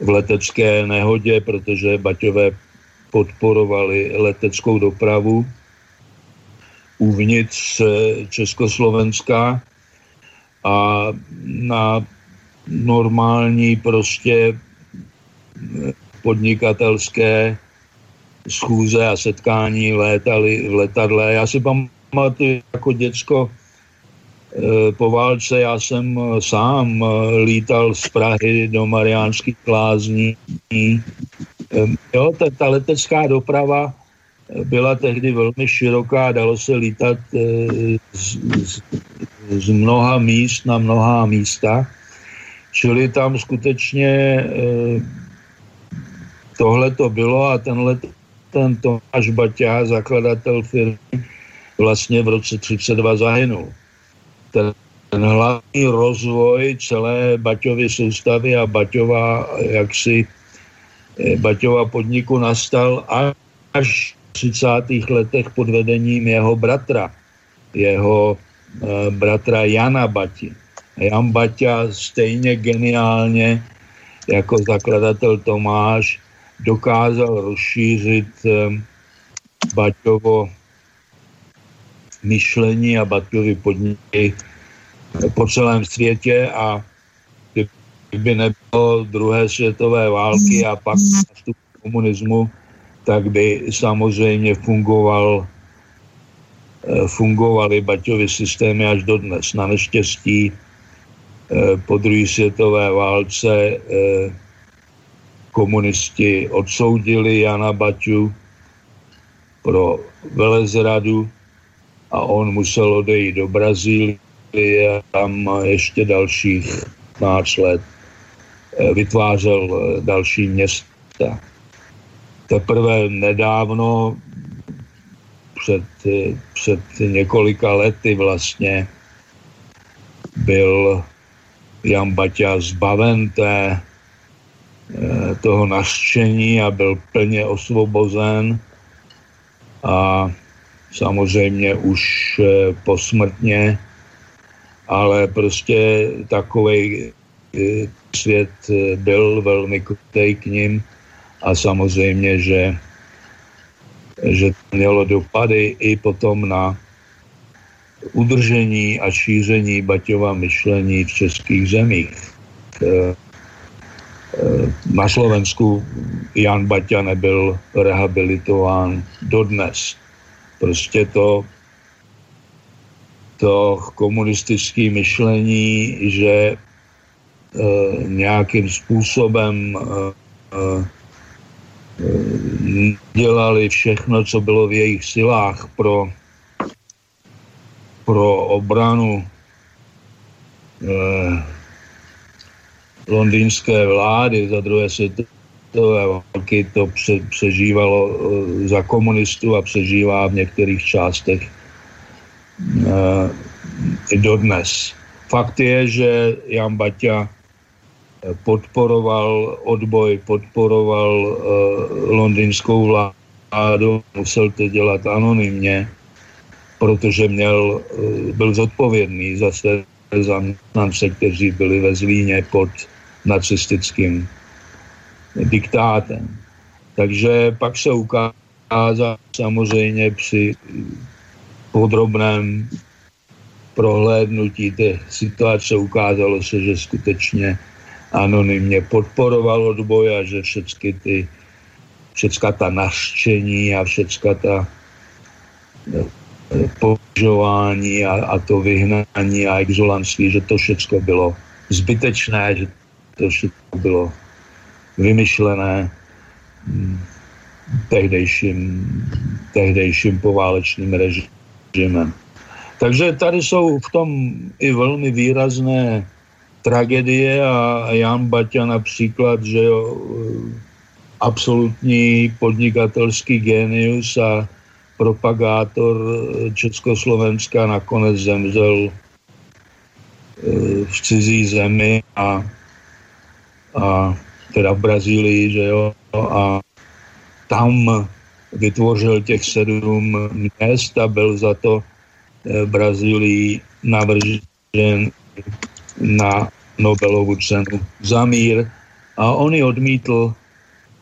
v letecké nehodě, protože Baťové podporovali leteckou dopravu uvnitř Československa a na normální prostě podnikatelské schůze a setkání létali v letadle. Já si pamatuju jako děcko eh, po válce, já jsem eh, sám eh, lítal z Prahy do Mariánských lázní. Jo, ta, ta letecká doprava byla tehdy velmi široká, dalo se lítat z, z, z mnoha míst na mnoha místa. Čili tam skutečně tohle to bylo a tenhle ten Tomáš Baťa, zakladatel firmy, vlastně v roce 32 zahynul. Ten, ten hlavní rozvoj celé Baťovy soustavy a Baťova, jaksi, eh, Baťova podniku nastal až 30. letech pod vedením jeho bratra, jeho e, bratra Jana Bati. Jan Baťa stejně geniálně jako zakladatel Tomáš dokázal rozšířit eh, Baťovo myšlení a Baťovy podniky po celém světě a kdyby nebylo druhé světové války a pak nastup komunismu, tak by samozřejmě fungoval eh, fungovaly Baťovy systémy až dodnes. Na neštěstí eh, po druhé světové válce komunisti odsoudili Jana Baťu pro velezradu a on musel odejít do Brazílie tam ještě dalších 15 let eh, vytvářel eh, další města. Teprve nedávno, před, před několika lety vlastně, byl Jan Baťa zbaven té Eh, toho naštění a byl plně osvobozen. A samozřejmě už eh, posmrtně, ale prostě takový eh, svět byl velmi krutej k ním a samozřejmě, že, že to mělo dopady i potom na udržení a šíření Baťova myšlení v českých zemích na Slovensku Jan Baťa nebyl rehabilitován dodnes. Prostě to, to komunistické myšlení, že e, nějakým způsobem e, e, dělali všechno, co bylo v jejich silách pro, pro obranu e, londýnské vlády za druhé světové války to pře, přežívalo uh, za komunistů a přežívá v některých částech uh, i dodnes. Fakt je, že Jan Baťa podporoval odboj, podporoval uh, londýnskou vládu, musel to dělat anonymně, protože měl, uh, byl zodpovědný za své zaměstnance, kteří byli ve Zlíně pod nacistickým diktátem. Takže pak se ukázalo samozřejmě při podrobném prohlédnutí té situace ukázalo se, že skutečně anonymně podporoval odboj a že všechny ty, všecka ta naštění a všecka ta eh, požování a, a to vyhnání a exolanství, že to všechno bylo zbytečné, že to všechno bylo vymyšlené hm, tehdejším, tehdejším poválečným režimem. Takže tady jsou v tom i velmi výrazné tragédie a Jan Baťa například, že jo, absolutní podnikatelský genius a propagátor Československa nakonec zemřel eh, v cizí zemi a, a teda v Brazílii, že jo, a tam vytvořil těch sedm měst a byl za to eh, Brazílii navržen na Nobelovu cenu za mír a on ji odmítl,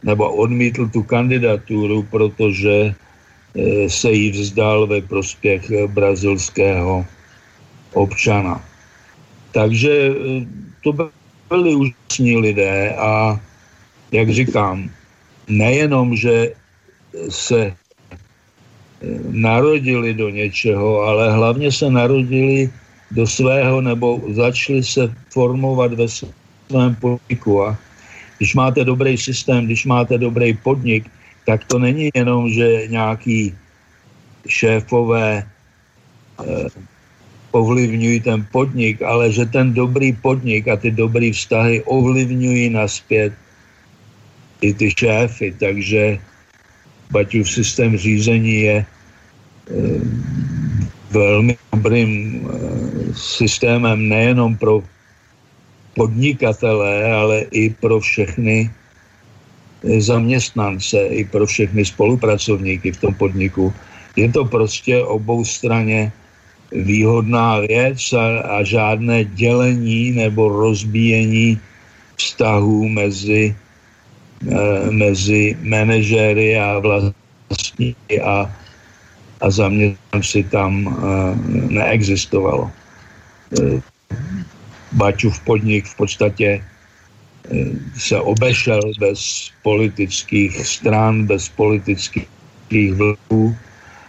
nebo odmítl tu kandidaturu, protože eh, se jí vzdal ve prospěch brazilského občana. Takže eh, to byli úžasní lidé a jak říkám, nejenom, že se eh, narodili do něčeho, ale hlavně se narodili do svého nebo začali se formovat ve svém podniku. A když máte dobrý systém, když máte dobrý podnik, tak to není jenom, že nějaký šéfové eh, ovlivňují ten podnik, ale že ten dobrý podnik a ty dobrý vztahy ovlivňují naspět i ty šéfy. Takže Baťův systém řízení je e, velmi dobrým e, systémem nejenom pro podnikatele, ale i pro všechny zaměstnance, i pro všechny spolupracovníky v tom podniku. Je to prostě obou straně výhodná věc a, a žádné dělení nebo rozbíjení vztahů mezi Eh, mezi manažéry a vlastníky a, a zaměstnanci tam eh, neexistovalo. Eh, Baťův podnik v podstatě se obešel bez politických stran, bez politických vlivů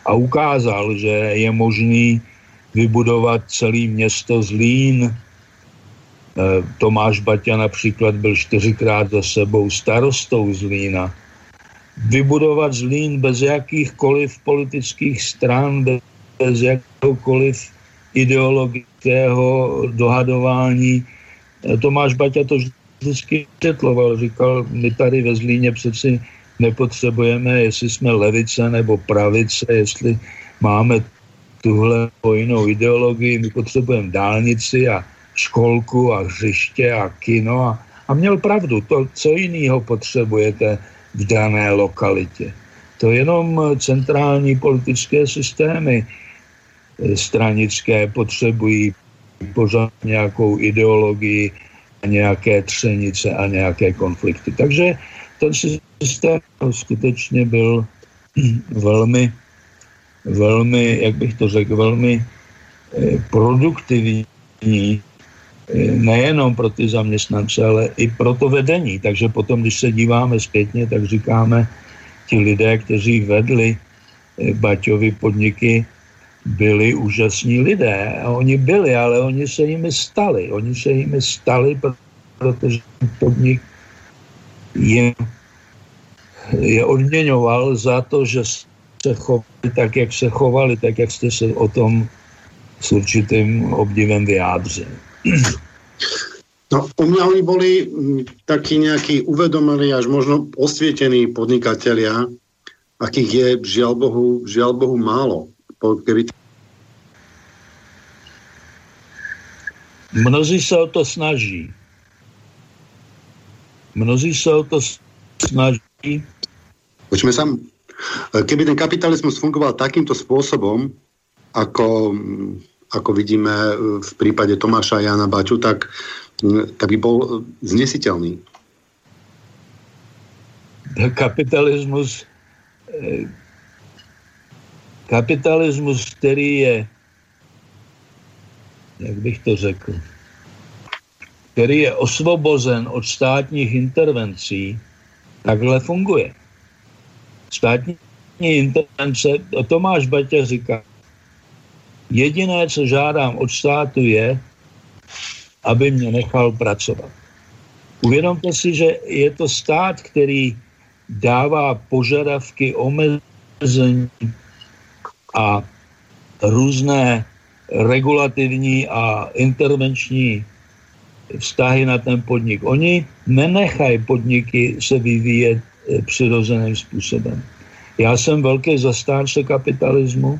a ukázal, že je možný vybudovat celý město Zlín Eh, Tomáš Baťa například byl čtyřikrát za sebou starostou Zlína. Vybudovat Zlín bez jakýchkoliv politických stran, bez jakéhokoliv ideologického dohadování. Tomáš Baťa to vždycky vysvětloval. Říkal, my tady ve Zlíně přeci nepotřebujeme, jestli jsme levice nebo pravice, jestli máme tuhle jinou ideologii, my potřebujeme dálnici a školku a hřiště a kino a, a měl pravdu, to, co jiného potřebujete v dané lokalitě. To jenom centrální politické systémy eh, stranické potřebují pořád nějakou ideologii a nějaké třenice a nějaké konflikty. Takže ten systém skutečně byl velmi, velmi, jak bych to řekl, velmi eh, produktivní nejenom pro ty zaměstnance, ale i pro to vedení. Takže potom, když se díváme zpětně, tak říkáme, ti lidé, kteří vedli eh, Baťovi podniky, byli úžasní lidé. A oni byli, ale oni se jimi stali. Oni se jimi stali, protože podnik je, je odměňoval za to, že se chovali tak, jak se chovali, tak, jak jste se o tom s určitým obdivem vyjádřili. No, u mňa oni boli mm, takí nejakí uvedomení, až možno osvietení podnikatelia, akých je žiaľ Bohu, žiaľ Bohu málo. Keby... Mnozí se o to snaží. Mnozí se o to snaží. Počme sa, keby ten kapitalizmus fungoval takýmto spôsobom, ako ako vidíme e, v prípade Tomáša Jana Baču, tak, tak by bol znesiteľný. Kapitalismus, e, kapitalismus, který je, jak bych to řekl, který je osvobozen od státních intervencí, takhle funguje. Státní intervence, Tomáš Baťa říká, Jediné, co žádám od státu je, aby mě nechal pracovat. Uvědomte si, že je to stát, který dává požadavky, omezení a různé regulativní a intervenční vztahy na ten podnik. Oni nenechají podniky se vyvíjet eh, přirozeným způsobem. Já jsem velký zastánce kapitalismu,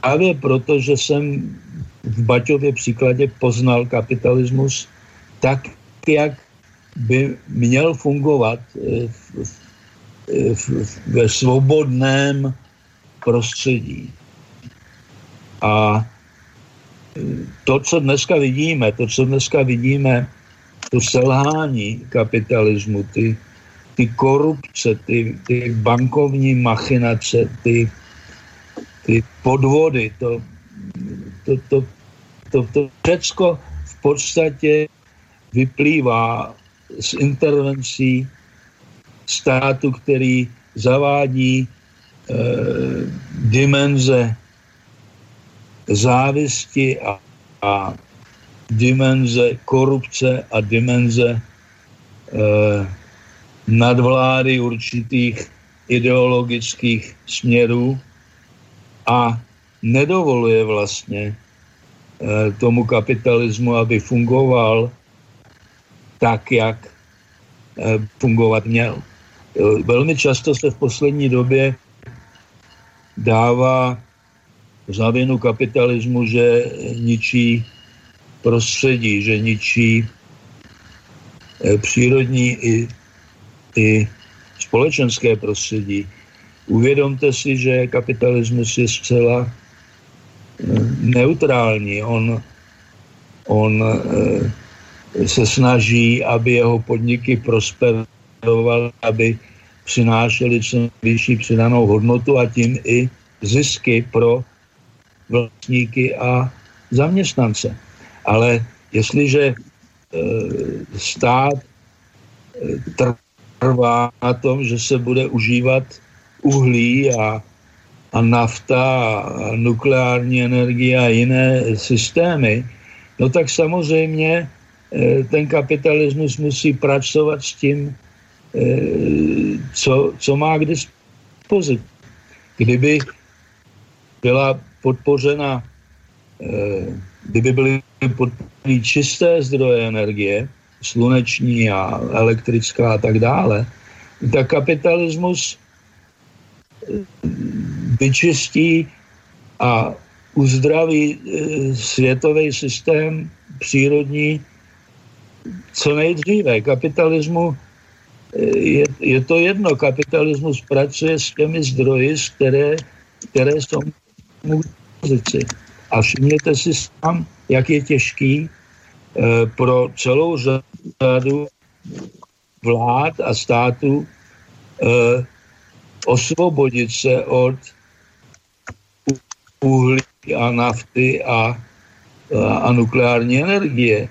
právě proto, že jsem v Baťově příkladě poznal kapitalismus tak, jak by měl fungovat eh, ve svobodném prostředí. A to, co dneska vidíme, to, co dneska vidíme, to selhání kapitalismu, ty, ty korupce, ty, ty bankovní machinace, ty, ty podvody, to, to, to, to, to všecko v podstatě vyplývá z intervencí státu, který zavádí e, dimenze závisti a, a dimenze korupce a dimenze e, nadvlády určitých ideologických směrů a nedovoluje vlastně e, tomu kapitalismu, aby fungoval tak, jak e, fungovat měl. Velmi často se v poslední době dává za kapitalismu, že ničí prostředí, že ničí eh, přírodní i, i společenské prostředí. Uvědomte si, že kapitalismus je zcela eh, neutrální. On, on eh, se snaží, aby jeho podniky prosperovaly, aby přinášely co vyšší přidanou hodnotu a tím i zisky pro vlastníky a zaměstnance. Ale jestliže e, stát trvá na tom, že se bude užívat uhlí a, a nafta a nukleární energie a jiné systémy, no tak samozřejmě e, ten kapitalismus musí pracovat s tím, co, co má k dispozici. Kdyby byla podpořena, eh, kdyby byly podpořeny čisté zdroje energie, sluneční a elektrická a tak dále, tak kapitalismus eh, vyčistí a uzdraví eh, světový systém přírodní co nejdříve. Kapitalismu je, je to jedno. Kapitalismus pracuje s těmi zdroji, které, které jsou pozici. A všimněte si sám, jak je těžký e, pro celou řadu vlád a států osvobodit se od uhlí a nafty a, a, a nukleární energie.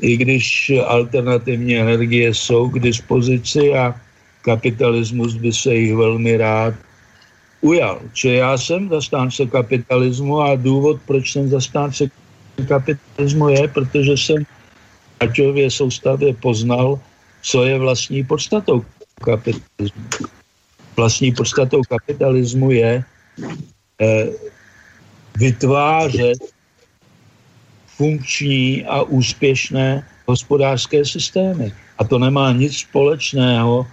I když alternativní energie jsou k dispozici a kapitalismus by se jich velmi rád ujal. Čili já jsem zastánce kapitalismu a důvod, proč jsem zastánce kapitalismu je, protože jsem v Aťově soustavě poznal, co je vlastní podstatou kapitalismu. Vlastní podstatou kapitalismu je eh, vytvářet funkční a úspěšné hospodářské systémy. A to nemá nic společného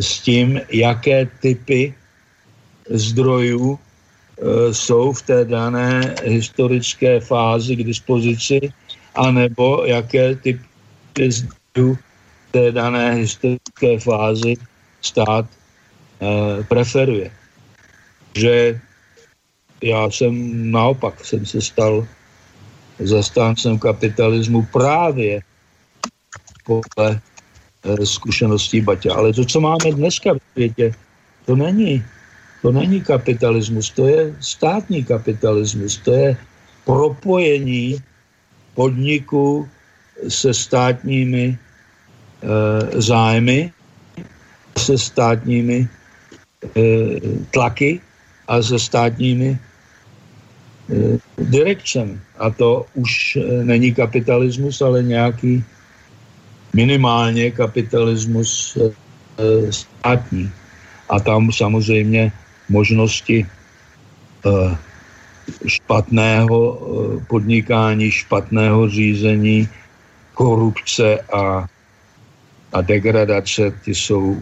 s tím, jaké typy zdrojů e, jsou v té dané historické fázi k dispozici, anebo jaké typy zdrojů v té dané historické fázi stát preferuje. Že já jsem naopak, jsem se stal zastáncem kapitalismu právě podle e, zkušeností Baťa. Ale to, co máme dneska v světě, to není to není kapitalismus, to je státní kapitalismus, to je propojení podniku se státními e, zájmy, se státními tlaky a se státními e, direkcemi. A to už e, není kapitalismus, ale nějaký minimálně kapitalismus státní. A tam samozřejmě možnosti špatného eh, podnikání, špatného řízení, korupce a, a degradace, ty jsou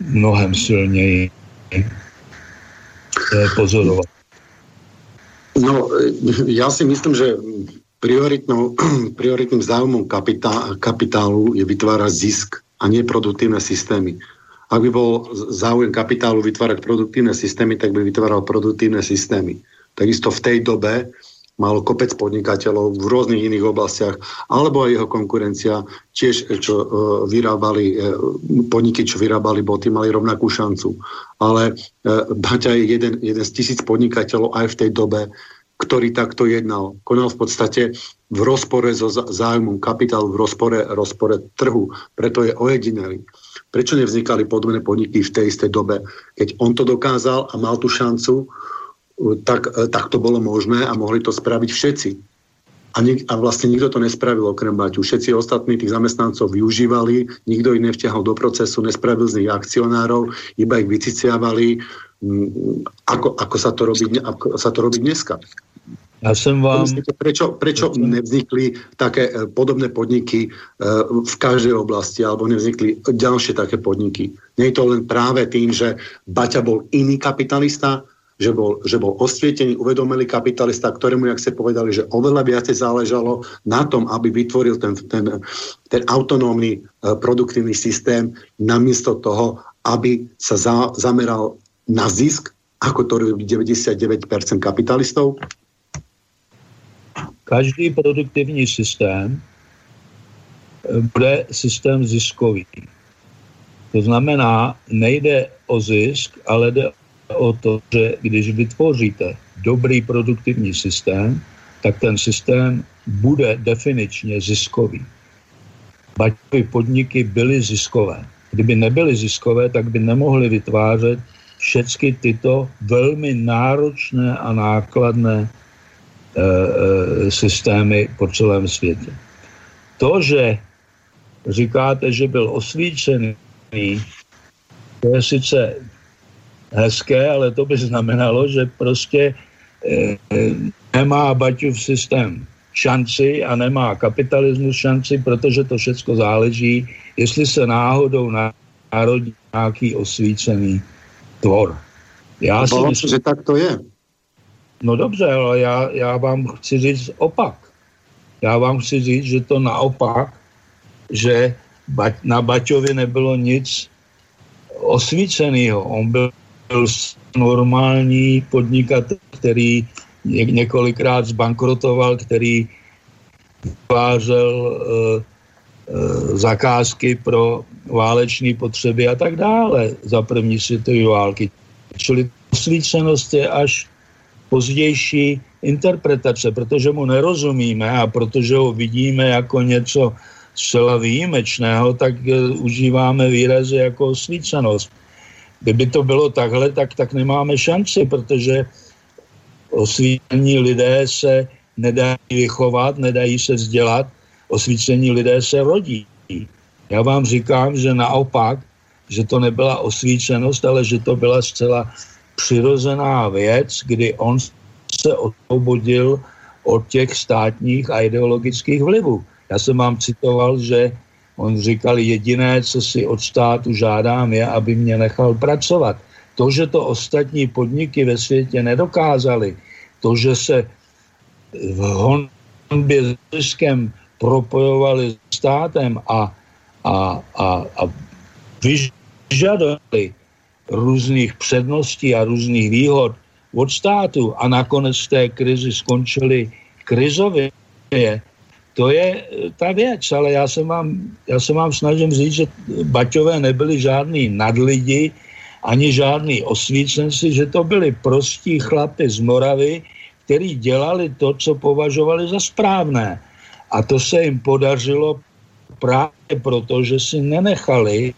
mnohem silněji pozorovat. No, ja si myslím, že prioritným záujmom kapitá, kapitálu je vytvárať zisk a nie produktívne systémy. Ak by bol záujem kapitálu vytvárať produktívne systémy, tak by vytváral produktívne systémy. Takisto v tej dobe mal kopec podnikateľov v rôznych iných oblastiach, alebo aj jeho konkurencia, tiež čo uh, vyrábali, uh, podniky, čo vyrábali boty, mali rovnakú šancu. Ale Baťa je jeden, jeden z tisíc podnikateľov aj v tej dobe, ktorý takto jednal. Konal v podstate v rozpore so zájmom kapitálu, v rozpore, rozpore trhu. Preto je ojedinelý. Prečo nevznikali podobné podniky v tej istej dobe? Keď on to dokázal a mal tú šancu, tak, tak to bolo možné a mohli to spraviť všetci. A, nik, a vlastne nikto to nespravil okrem Baťu. Všetci ostatní tých zamestnancov využívali, nikto ich nevťahol do procesu, nespravil z nich akcionárov, iba ich vyciciavali, mm, ako, ako, sa to robí, ako sa to robí dneska. Já jsem vám... Myslíte, prečo, prečo nevznikli také eh, podobné podniky eh, v každej oblasti, alebo nevznikli ďalšie také podniky? Nie je to len práve tým, že Baťa bol iný kapitalista, že bol, že bol osvietený, uvedomelý kapitalista, ktorému, jak ste povedali, že oveľa viacej záležalo na tom, aby vytvoril ten, ten, ten autonómny uh, produktívny systém, namiesto toho, aby sa za, zameral na zisk, ako to robí 99% kapitalistov? Každý produktivní systém eh, bude systém ziskový. To znamená, nejde o zisk, ale jde o to, že když vytvoříte dobrý produktivní systém, tak ten systém bude definičně ziskový. Baťové podniky byly ziskové. Kdyby nebyly ziskové, tak by nemohly vytvářet všechny tyto velmi náročné a nákladné e, e, systémy po celém světě. To, že říkáte, že byl osvícený, to je sice hezké, ale to by znamenalo, že prostě e, nemá Baťův systém šanci a nemá kapitalismus šanci, protože to všechno záleží, jestli se náhodou narodí nějaký osvícený tvor. Já si myslím, že tak to je. No dobře, ale já, já vám chci říct opak. Já vám chci říct, že to naopak, že na Baťovi nebylo nic osvíceného. On byl normální podnikatel, který několikrát zbankrotoval, který vytvářel uh, uh, zakázky pro válečné potřeby a tak dále za první světové války. Čili osvícenost je až pozdější interpretace, protože mu nerozumíme a protože ho vidíme jako něco zcela výjimečného, tak uh, užíváme výrazy jako osvícenost. Kdyby to bylo takhle, tak, tak nemáme šanci, protože osvícení lidé se nedají vychovat, nedají se vzdělat, osvícení lidé se rodí. Já vám říkám, že naopak, že to nebyla osvícenost, ale že to byla zcela přirozená věc, kdy on se osvobodil od těch státních a ideologických vlivů. Já jsem vám citoval, že On říkal, jediné, co si od státu žádám, je, aby mě nechal pracovat. To, že to ostatní podniky ve světě nedokázali, to, že se v honbě s ziskem propojovali s státem a, a, a, a vyžadovali různých předností a různých výhod od státu a nakonec té krizi skončili krizově, to je eh, ta věc, ale já se vám, já se vám snažím říct, že Baťové nebyli žádný nadlidi, ani žádný osvícenci, že to byli prostí chlapy z Moravy, kteří dělali to, co považovali za správné. A to se jim podařilo právě proto, že si nenechali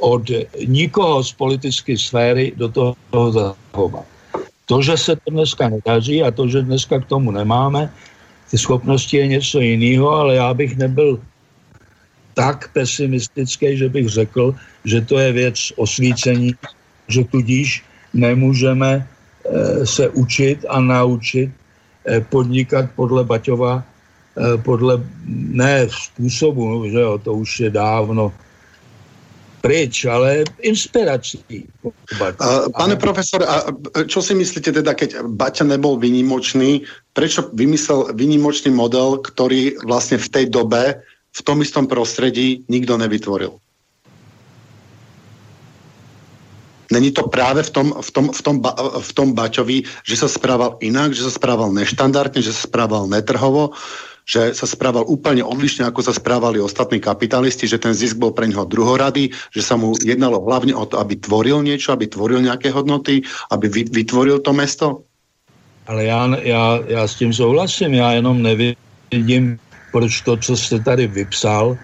od nikoho z politické sféry do toho zahovat. To, že se to dneska nedaří a to, že dneska k tomu nemáme, ty schopnosti je něco jiného, ale já bych nebyl tak pesimistický, že bych řekl, že to je věc osvícení, že tudíž nemůžeme e, se učit a naučit podnikat podle Baťova, podle ne způsobu, že jo, to už je dávno pryč, ale inspirací. Pane profesor, a čo si myslíte teda, keď Baťa nebol vynimočný, prečo vymyslel vynimočný model, ktorý vlastne v tej dobe, v tom istom prostredí nikto nevytvoril? Není to práve v tom, v, tom, v, tom, v tom Baťovi, že sa správal inak, že sa správal neštandardne, že sa správal netrhovo, že sa správal úplne odlišne, ako sa správali ostatní kapitalisti, že ten zisk bol pre neho druhorady, že sa mu jednalo hlavne o to, aby tvoril niečo, aby tvoril nejaké hodnoty, aby vytvoril to mesto? Ale já, já, já s tím souhlasím, já jenom nevidím, proč to, co jste tady vypsal,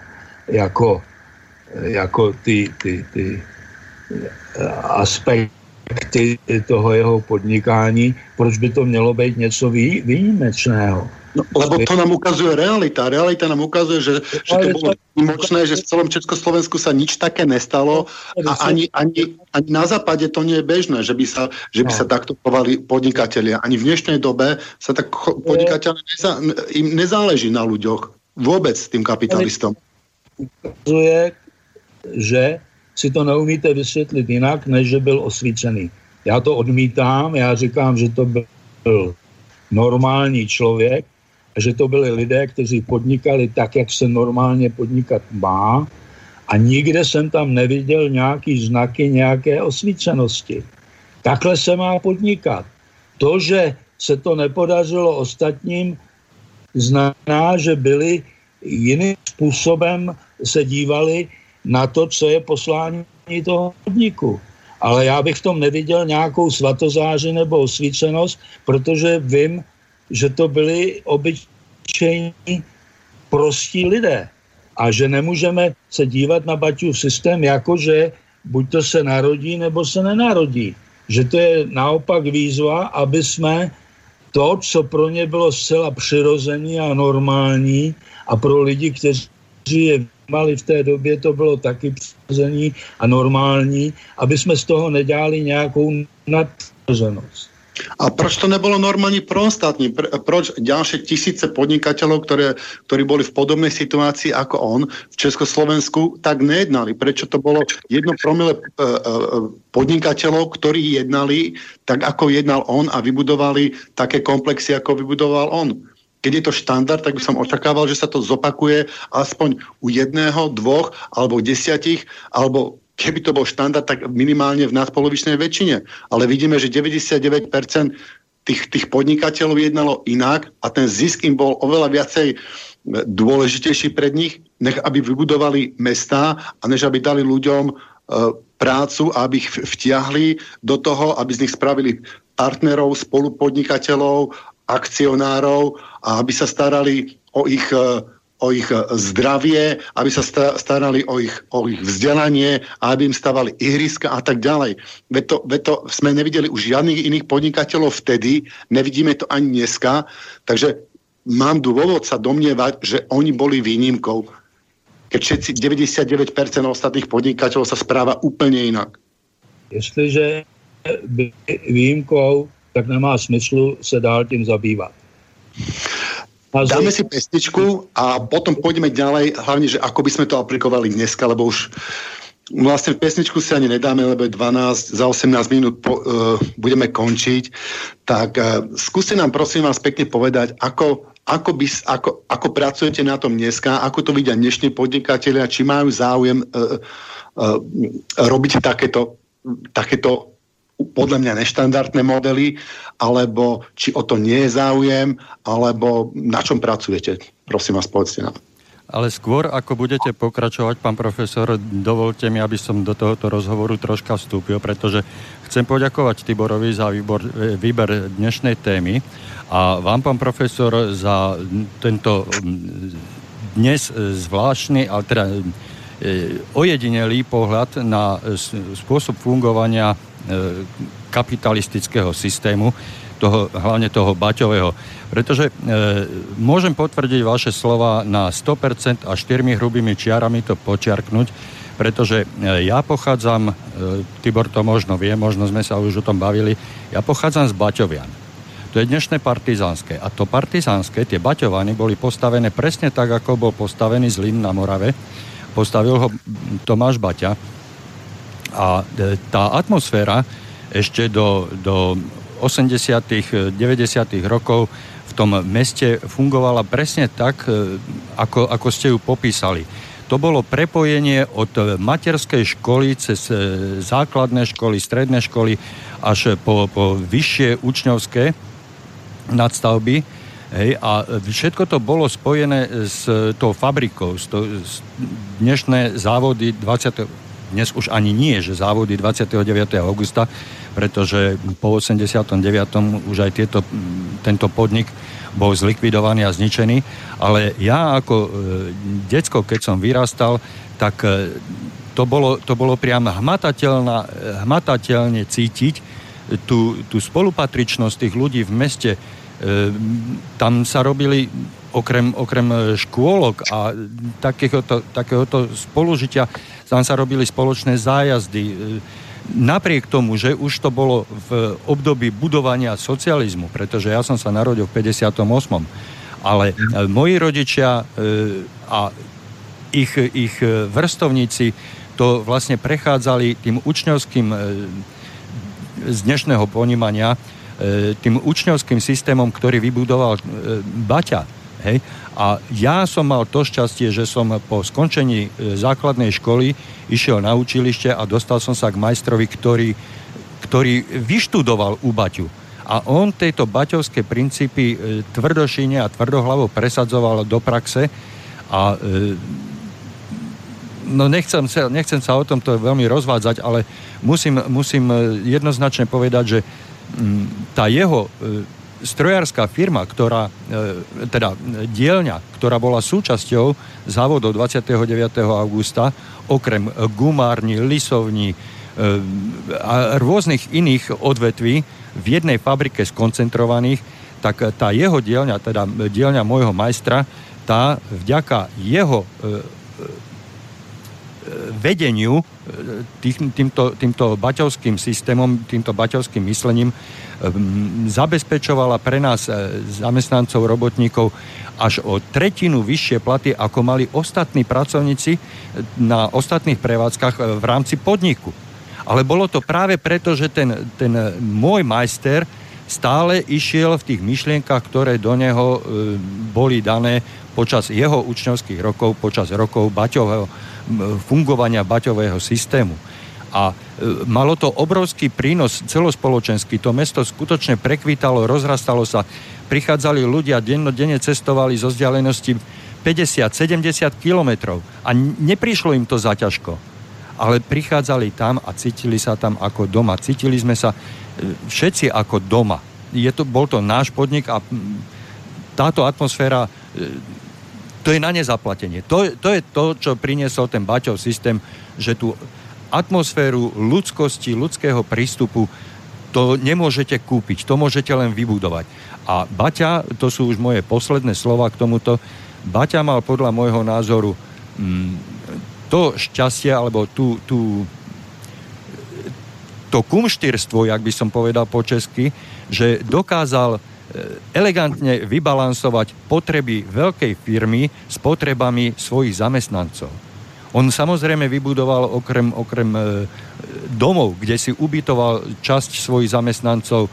jako, jako ty, ty, ty aspekty toho jeho podnikání, proč by to mělo být něco vý, výjimečného. No, lebo to nám ukazuje realita. Realita nám ukazuje, že, že to bolo výmočné, že v celom Československu sa nič také nestalo a ani, ani, ani na západe to nie je bežné, že by sa, že by sa no. takto chovali podnikatelia. Ani v dnešnej dobe sa tak podnikatelia neza, im nezáleží na ľuďoch. Vôbec tým kapitalistom. Ukazuje, že si to neumíte vysvětlit jinak, než že byl osvícený. Já to odmítám, já říkám, že to byl normální člověk, že to byli lidé, kteří podnikali tak, jak se normálně podnikat má a nikde jsem tam neviděl nějaký znaky nějaké osvícenosti. Takhle se má podnikat. To, že se to nepodařilo ostatním, znamená, že byli jiným způsobem se dívali na to, co je poslání toho podniku. Ale já bych v tom neviděl nějakou svatozáři nebo osvícenost, protože vím, že to byli obyčejní prostí lidé. A že nemůžeme se dívat na Baťův systém jako, že buď to se narodí, nebo se nenarodí. Že to je naopak výzva, aby jsme to, co pro ně bylo zcela přirozené a normální a pro lidi, kteří je mali v té době, to bylo taky přirozený a normální, aby jsme z toho nedělali nějakou nadpřirozenost. A proč to nebolo normálne pro ostatní? Proč ďalšie tisíce podnikateľov, ktoré, ktorí boli v podobnej situácii ako on v Československu, tak nejednali? Prečo to bolo jedno promile e, e, podnikateľov, ktorí jednali tak, ako jednal on a vybudovali také komplexy, ako vybudoval on? Keď je to štandard, tak by som očakával, že sa to zopakuje aspoň u jedného, dvoch alebo desiatich, alebo keby to bol štandard, tak minimálne v nadpolovičnej väčšine. Ale vidíme, že 99% tých, tých podnikateľov jednalo inak a ten zisk im bol oveľa viacej e, dôležitejší pred nich, nech aby vybudovali mesta a než aby dali ľuďom e, prácu a aby ich vtiahli do toho, aby z nich spravili partnerov, spolupodnikateľov, akcionárov a aby sa starali o ich e, o ich eh, zdravie, aby sa starali o ich, o ich vzdelanie, aby im stavali ihriska a tak ďalej. Veď to, veď to sme nevideli už žiadnych iných podnikateľov vtedy, nevidíme to ani dneska, takže mám dôvod sa domnievať, že oni boli výnimkou. Keď všetci 99% ostatných podnikateľov sa správa úplne inak. Jestliže by výjimkou, tak nemá smyslu se dál tím zabývat. Dáme si pesničku a potom pôjdeme ďalej, hlavne, že ako by sme to aplikovali dneska, lebo už vlastne pesničku si ani nedáme, lebo je 12, za 18 minút po, uh, budeme končiť. Tak uh, skúste nám prosím vás pekne povedať, ako, ako, by, ako, ako pracujete na tom dneska, ako to vidia dnešní podnikatelia, či majú záujem uh, uh, robiť takéto, takéto podľa mňa neštandardné modely, alebo či o to nie je záujem, alebo na čom pracujete? Prosím vás, povedzte nám. Ale skôr, ako budete pokračovať, pán profesor, dovolte mi, aby som do tohoto rozhovoru troška vstúpil, pretože chcem poďakovať Tiborovi za výbor, e, výber dnešnej témy a vám, pán profesor, za tento dnes zvláštny, ale teda e, ojedinelý pohľad na spôsob fungovania kapitalistického systému, toho, hlavne toho Baťového. Pretože e, môžem potvrdiť vaše slova na 100% a štyrmi hrubými čiarami to počiarknúť, pretože e, ja pochádzam, Tibor to možno vie, možno sme sa už o tom bavili, ja pochádzam z Baťovian. To je dnešné partizánske. A to partizánske, tie Baťovany boli postavené presne tak, ako bol postavený Zlín na Morave. Postavil ho Tomáš Baťa. A e, tá atmosféra ešte do, do 80 90 rokov v tom meste fungovala presne tak, ako, ako ste ju popísali to bolo prepojenie od materskej školy cez e, základné školy, stredné školy až po, po vyššie učňovské nadstavby. Hej, a všetko to bolo spojené s tou fabrikou, s to, s dnešné závody 20. Dnes už ani nie, že závody 29. augusta, pretože po 89. už aj tieto, tento podnik bol zlikvidovaný a zničený, ale ja ako e, decko, keď som vyrastal, tak e, to bolo, to bolo priam hmatateľne cítiť tú, tú spolupatričnosť tých ľudí v meste. E, tam sa robili okrem, okrem škôlok a takéhoto, takéhoto spolužitia, tam sa robili spoločné zájazdy, napriek tomu, že už to bolo v období budovania socializmu, pretože ja som sa narodil v 58. Ale mhm. moji rodičia e, a ich, ich vrstovníci to vlastne prechádzali tým učňovským e, z dnešného ponímania e, tým učňovským systémom, ktorý vybudoval Baťa. Hej? A ja som mal to šťastie, že som po skončení e, základnej školy išiel na učilište a dostal som sa k majstrovi, ktorý, ktorý vyštudoval u Baťu. A on tieto baťovské princípy e, tvrdošine a tvrdohlavo presadzoval do praxe a e, no nechcem sa, nechcem sa o tomto veľmi rozvádzať, ale musím, musím jednoznačne povedať, že mm, tá jeho strojárska firma, ktorá, e, teda dielňa, ktorá bola súčasťou závodov 29. augusta, okrem gumárni, lisovní e, a rôznych iných odvetví v jednej fabrike skoncentrovaných, tak tá jeho dielňa, teda dielňa môjho majstra, tá vďaka jeho e, vedeniu tých, týmto, týmto baťovským systémom, týmto baťovským myslením zabezpečovala pre nás e, zamestnancov, robotníkov až o tretinu vyššie platy, ako mali ostatní pracovníci na ostatných prevádzkach v rámci podniku. Ale bolo to práve preto, že ten, ten môj majster stále išiel v tých myšlienkach, ktoré do neho boli dané počas jeho učňovských rokov, počas rokov Baťového, fungovania Baťového systému. A e, malo to obrovský prínos celospoločenský. To mesto skutočne prekvítalo, rozrastalo sa. Prichádzali ľudia, dennodenne cestovali zo vzdialenosti 50-70 kilometrov. A neprišlo im to zaťažko. Ale prichádzali tam a cítili sa tam ako doma. Cítili sme sa e, všetci ako doma. Je to, bol to náš podnik a táto atmosféra e, to je na nezaplatenie. To, to je to, čo priniesol ten Baťov systém, že tu atmosféru ľudskosti, ľudského prístupu, to nemôžete kúpiť, to môžete len vybudovať. A Baťa, to sú už moje posledné slova k tomuto, Baťa mal podľa môjho názoru mm, to šťastie, alebo tú, tú, to kumštírstvo, jak by som povedal po česky, že dokázal elegantne vybalansovať potreby veľkej firmy s potrebami svojich zamestnancov. On samozrejme vybudoval okrem, okrem e, domov, kde si ubytoval časť svojich zamestnancov,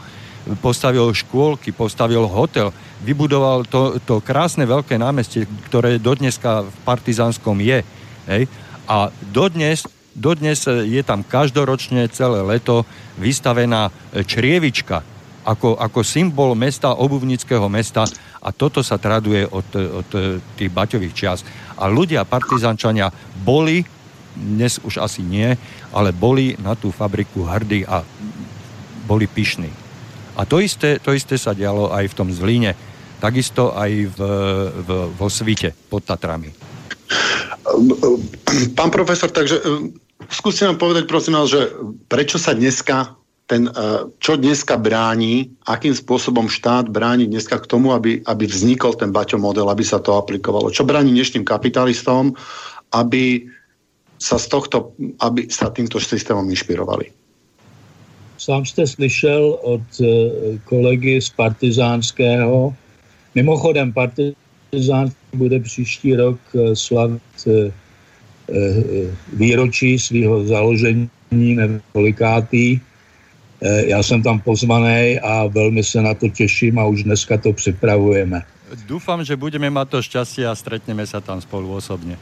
postavil škôlky, postavil hotel, vybudoval to, to krásne veľké námestie, ktoré dodneska v Partizánskom je. Hej? A dodnes, dodnes je tam každoročne celé leto vystavená črievička ako, ako symbol mesta, obuvnického mesta a toto sa traduje od, od tých baťových čias. A ľudia, partizančania, boli, dnes už asi nie, ale boli na tú fabriku hrdí a boli pyšní. A to isté, to isté sa dialo aj v tom Zlíne. Takisto aj v, v, vo Svite pod Tatrami. Pán profesor, takže skúste nám povedať, prosím vás, že prečo sa dneska ten, eh, čo dneska bráni, akým spôsobom štát bráni dneska k tomu, aby, aby vznikol ten Baťo model, aby sa to aplikovalo. Čo bráni dnešným kapitalistom, aby sa z tohto, aby sa týmto systémom inšpirovali. Sám jste slyšel od eh, kolegy z Partizánského. Mimochodem, Partizán bude příští rok eh, slavit výročí svého založení nebo kolikátý. Já jsem tam pozvaný a velmi se na to těším a už dneska to připravujeme. Dúfam, že budeme mať to šťastie a stretneme sa tam spolu osobně.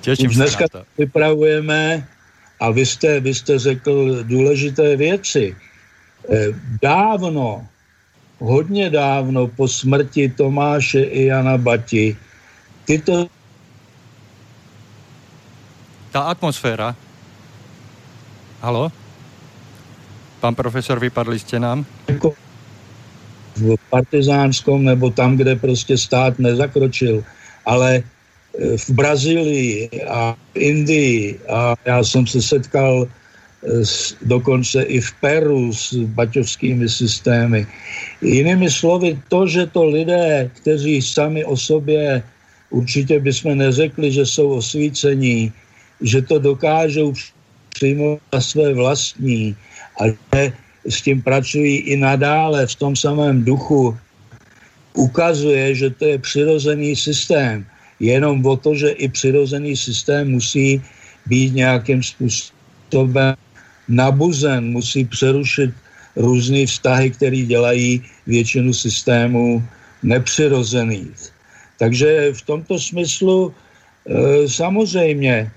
Těším Už dneska to. připravujeme a vy jste, vy jste řekl důležité věci. Eh, dávno, hodně dávno po smrti Tomáše i Jana Bati, tyto... Ta atmosféra. Halo? Pan profesor, vypadli jste nám? Jako v partizánskom nebo tam, kde prostě stát nezakročil, ale v Brazílii a v Indii a já jsem se setkal eh, s, dokonce i v Peru s baťovskými systémy. Jinými slovy, to, že to lidé, kteří sami o sobě určitě bychom neřekli, že jsou osvícení, že to dokážou přijmout na své vlastní a že s tím pracují i nadále v tom samém duchu, ukazuje, že to je přirozený systém jenom o to, že i přirozený systém musí být nějakým způsobem nabuzen, musí přerušit různé vztahy, které dělají většinu systémů nepřirozených. Takže v tomto smyslu e, samozřejmě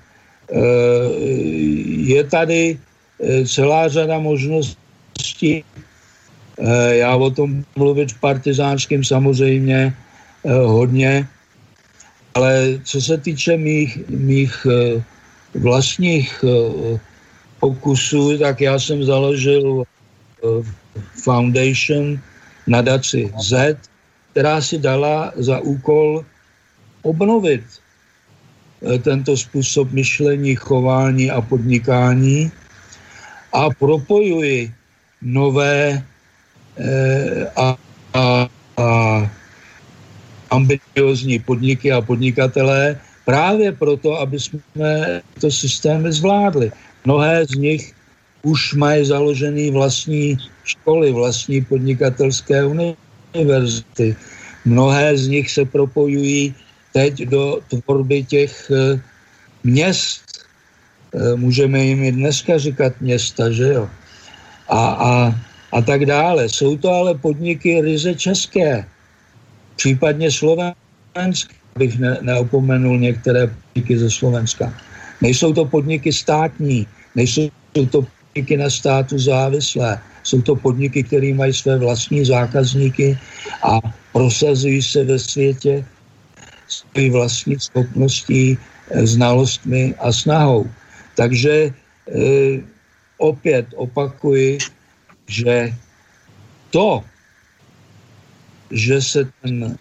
je tady e, celá řada možností. Já o tom mluvit v partizánském samozřejmě hodně, ale co se týče mých, mých eh, vlastních eh, pokusů, tak já jsem založil eh, Foundation nadaci Z, která si dala za úkol obnovit tento způsob myšlení, chování a podnikání a propojuji nové a, a, a ambiciozní podniky a podnikatelé právě proto, aby jsme to systémy zvládli. Mnohé z nich už mají založený vlastní školy, vlastní podnikatelské univerzity. Mnohé z nich se propojují teď do tvorby těch eh, měst. Eh, můžeme jim i dneska říkat města, že jo? A, a, a tak dále. Jsou to ale podniky ryze české případně Slovensk, bych ne, neopomenul některé podniky ze Slovenska. Nejsou to podniky státní, nejsou to podniky na státu závislé, jsou to podniky, které mají své vlastní zákazníky a prosazují se ve světě svojí vlastní schopností, eh, znalostmi a snahou. Takže e, opět opakuji, že to, že se ten,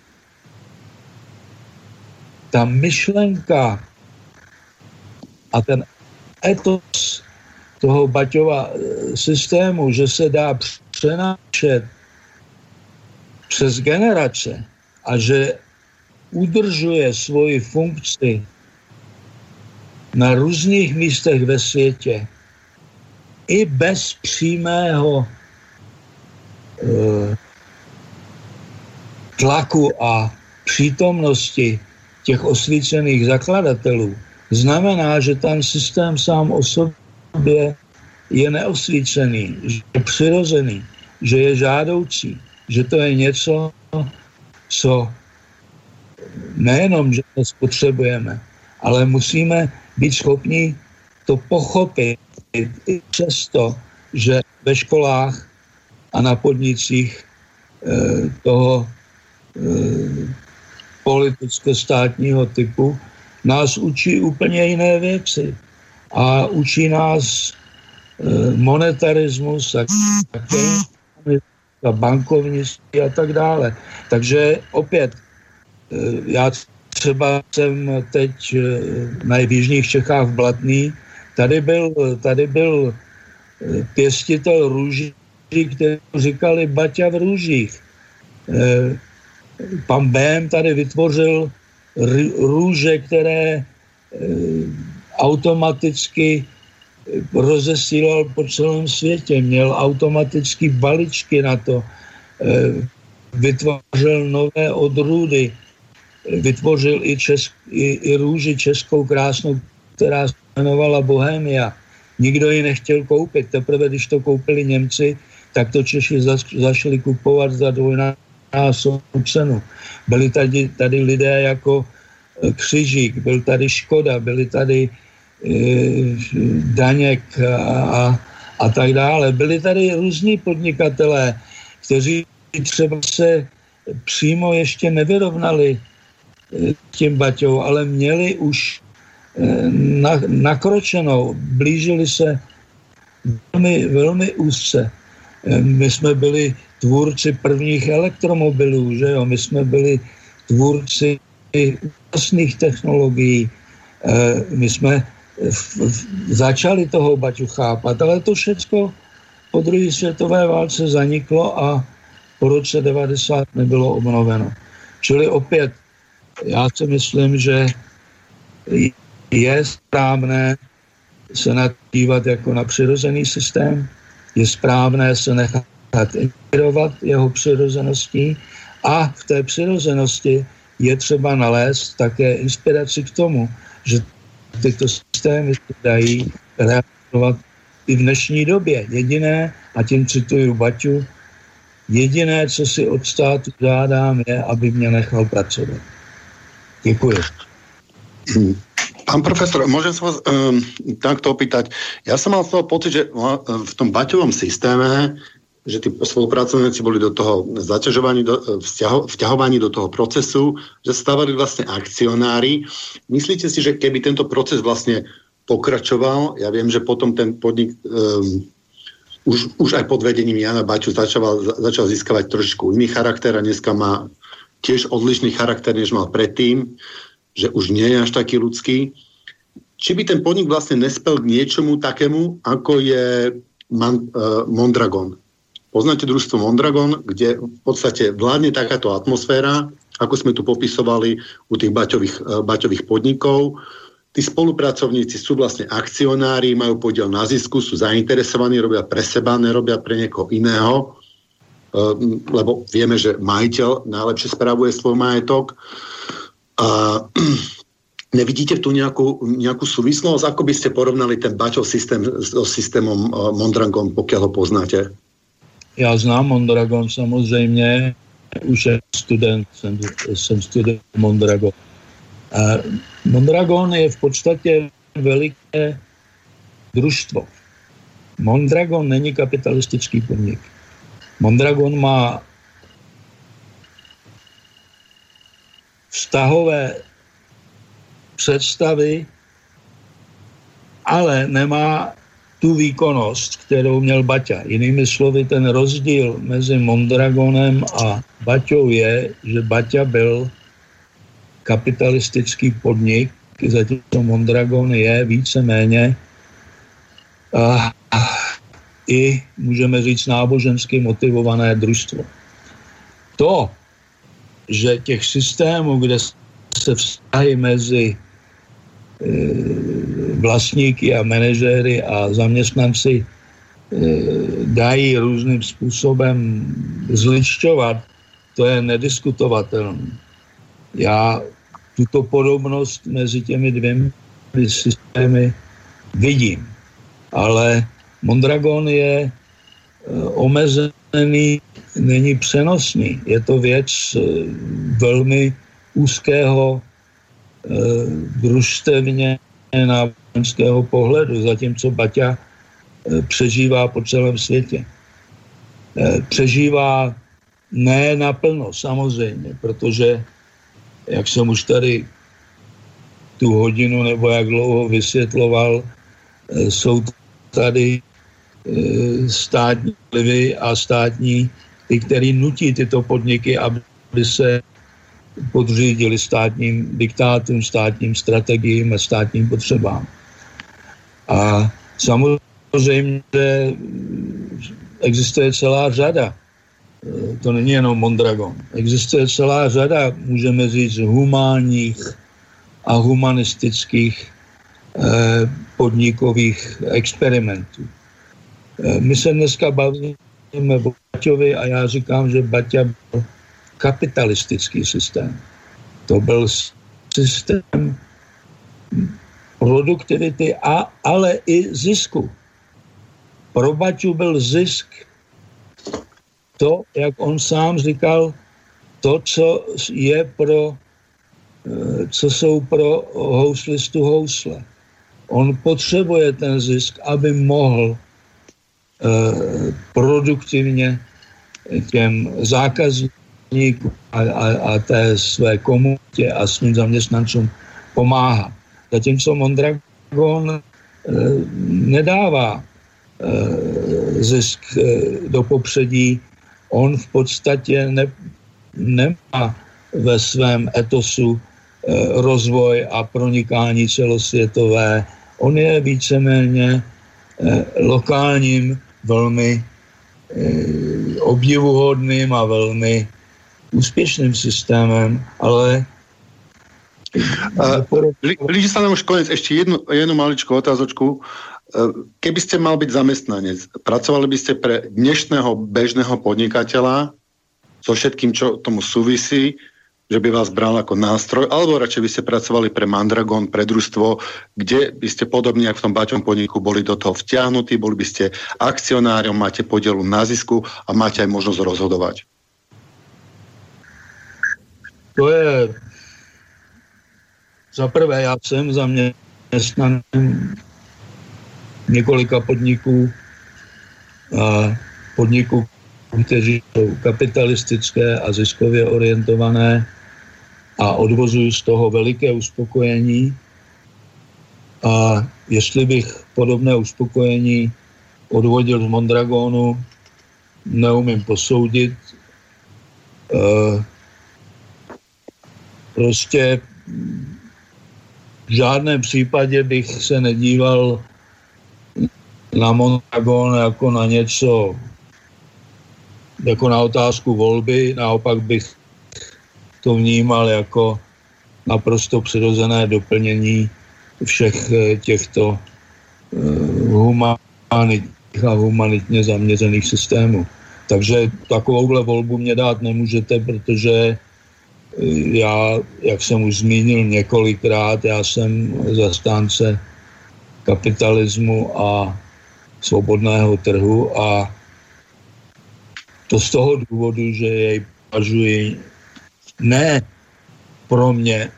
ta myšlenka a ten etos toho Baťova eh, systému, že se dá přenášet přes generace a že udržuje svoji funkci na různých místech ve světě i bez přímého e, tlaku a přítomnosti těch osvícených zakladatelů. Znamená, že ten systém sám o sobě je neosvícený, že je přirozený, že je žádoucí, že to je něco, co nejenom, že to spotřebujeme, ale musíme být schopni to pochopit i přesto, že ve školách a na podnicích eh, toho Eh, politické státního typu, nás učí úplně jiné věci. A učí nás eh, monetarismus a, a bankovnictví a tak dále. Takže opět, já třeba jsem teď na Jižních Čechách v Blatný, tady byl, tady byl pěstitel růží, který říkali Baťa v růžích. Pan Bém tady vytvořil růže, které eh, automaticky rozesílal po celém světě, měl automaticky baličky na to, eh, vytvářel nové odrůdy, vytvořil i, česk, i, i růži českou krásnou, která se jmenovala Bohemia. Nikdo ji nechtěl koupit. Teprve, když to koupili Němci, tak to Češi zaš, zašli kupovat za dvojnásobnou cenu. Byli tady, tady lidé jako eh, Křižík, byl tady Škoda, byli tady e, Daněk a, a, a tak dále. Byli tady různí podnikatelé, kteří třeba se přímo ještě nevyrovnali tím Baťou, ale měli už na, nakročenou, blížili se velmi, velmi úzce my jsme byli tvůrci prvních elektromobilů, že jo? my jsme byli tvůrci úžasných technologií, eh, my jsme začali toho Baťu chápat, ale to všechno po druhé světové válce zaniklo a po roce 90 nebylo obnoveno. Čili opět, já si myslím, že je správné se nadívat jako na přirozený systém, je správné se nechat inspirovat jeho přirozeností a v té přirozenosti je třeba nalézt také inspiraci k tomu, že tyto systémy se dají realizovat i v dnešní době. Jediné, a tím cituju Baťu, jediné, co si od státu žádám, je, aby mě nechal pracovat. Děkuji. Pán profesor, môžem sa vás um, takto opýtať. Ja som mal z toho pocit, že v tom baťovom systéme, že tí spolupracovníci boli do toho zaťažovaní, do, vzťaho, vťahovaní do toho procesu, že stávali vlastne akcionári. Myslíte si, že keby tento proces vlastne pokračoval, ja viem, že potom ten podnik um, už, už aj pod vedením Jana Baťu začal, začal získavať trošičku iný charakter a dneska má tiež odlišný charakter, než mal predtým že už nie je až taký ľudský. Či by ten podnik vlastne nespel k niečomu takému, ako je Man, uh, Mondragon. Poznáte družstvo Mondragon, kde v podstate vládne takáto atmosféra, ako sme tu popisovali u tých baťových, uh, baťových podnikov. Tí spolupracovníci sú vlastne akcionári, majú podiel na zisku, sú zainteresovaní, robia pre seba, nerobia pre niekoho iného, lebo vieme, že majiteľ najlepšie spravuje svoj majetok. A nevidíte tu nějakou, nějakou souvislost? Ako byste porovnali ten Baťov systém s systémem uh, Mondragon, pokud ho poznáte? Já znám Mondragon samozřejmě, už je student, jsem, jsem student Mondragon. A Mondragon je v podstatě veliké družstvo. Mondragon není kapitalistický podnik. Mondragon má vztahové představy, ale nemá tu výkonnost, kterou měl Baťa. Jinými slovy, ten rozdíl mezi Mondragonem a Baťou je, že Baťa byl kapitalistický podnik, zatímco Mondragon je víceméně a, i, můžeme říct, nábožensky motivované družstvo. To, že těch systémů, kde se vztahy mezi e, vlastníky a manažéry a zaměstnanci e, dají různým způsobem zličťovat, to je nediskutovatelné. Já tuto podobnost mezi těmi dvěmi systémy vidím. Ale Mondragon je e, omezený není přenosný. Je to věc eh, velmi úzkého eh, družstevně náboženského pohledu, zatímco Baťa přežívá po celém světě. Přežívá ne naplno, samozřejmě, protože, jak jsem už tady tu hodinu nebo jak dlouho vysvětloval, jsou tady státní vlivy a státní ty, který nutí tyto podniky, aby se podřídili státním diktátům, státním strategiím a státním potřebám. A samozřejmě existuje celá řada, to není jenom Mondragon, existuje celá řada, můžeme říct, humánních a humanistických podnikových experimentů. My se dneska bavíme o Baťovi a já říkám, že Baťa byl kapitalistický systém. To byl systém produktivity, a, ale i zisku. Pro Baťu byl zisk to, jak on sám říkal, to, co je pro, eh, co jsou pro houslistu housle. On potřebuje ten zisk, aby mohl eh, produktivně těm zákazníkům a, a, a té své komunitě a svým zaměstnancům pomáhat. Zatímco Mondragon e, nedává e, zisk e, do popředí, on v podstatě ne, nemá ve svém etosu e, rozvoj a pronikání celosvětové. On je víceméně e, lokálním, velmi e, obdivuhodným a velmi úspěšným systémem, ale Blíži sa nám už konec. Ešte jednu, jednu maličku otázočku. Keby ste mal byť zamestnanec, pracovali by ste pre dnešného bežného podnikateľa so všetkým, čo tomu súvisí, že by vás bral ako nástroj, alebo radšej by ste pracovali pre Mandragon, pre družstvo, kde by ste podobne ako v tom Baťom podniku boli do toho vtiahnutí, boli by ste akcionárom, máte podielu na zisku a máte aj možnosť rozhodovať. To je za prvé, já jsem zaměstnaný několika podniků a podniků, kteří jsou kapitalistické a ziskově orientované a odvozují z toho veliké uspokojení. A jestli bych podobné uspokojení odvodil z Mondragonu, neumím posoudit. E, prostě v žádném případě bych se nedíval na Mondragon jako na něco, jako na otázku volby, naopak bych to vnímal jako naprosto přirozené doplnění všech eh, těchto eh, humanitních a humanitně zaměřených systémů. Takže takovouhle volbu mě dát nemůžete, protože já, jak jsem už zmínil několikrát, já jsem zastánce kapitalismu a svobodného trhu a to z toho důvodu, že jej považuji ne pro mě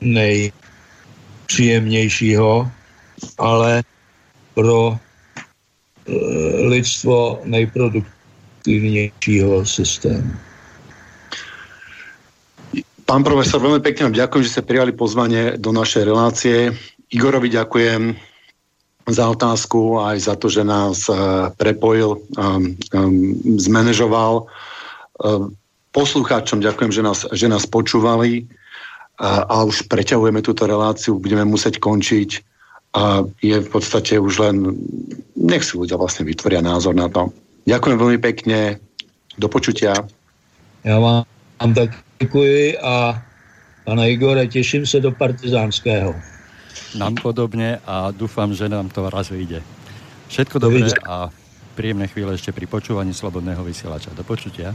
nejpříjemnějšího, ale pro eh, lidstvo nejproduktivnějšího systému. Pán profesor, veľmi pekne vám ďakujem, že ste prijali pozvanie do našej relácie. Igorovi ďakujem za otázku aj za to, že nás uh, prepojil, zmanéžoval. Uh, poslucháčom ďakujem, že nás, že nás počúvali uh, a už preťahujeme túto reláciu, budeme musieť končiť a je v podstate už len, nech si ľudia vlastne vytvoria názor na to. Ďakujem veľmi pekne, do počutia. Ja vám tak Děkuji a pane Igore, těším se do partizánského. Nám podobně a doufám, že nám to raz vyjde. Všetko dobré a príjemné chvíle ešte pri počúvaní Slobodného vysielača. Do počutia.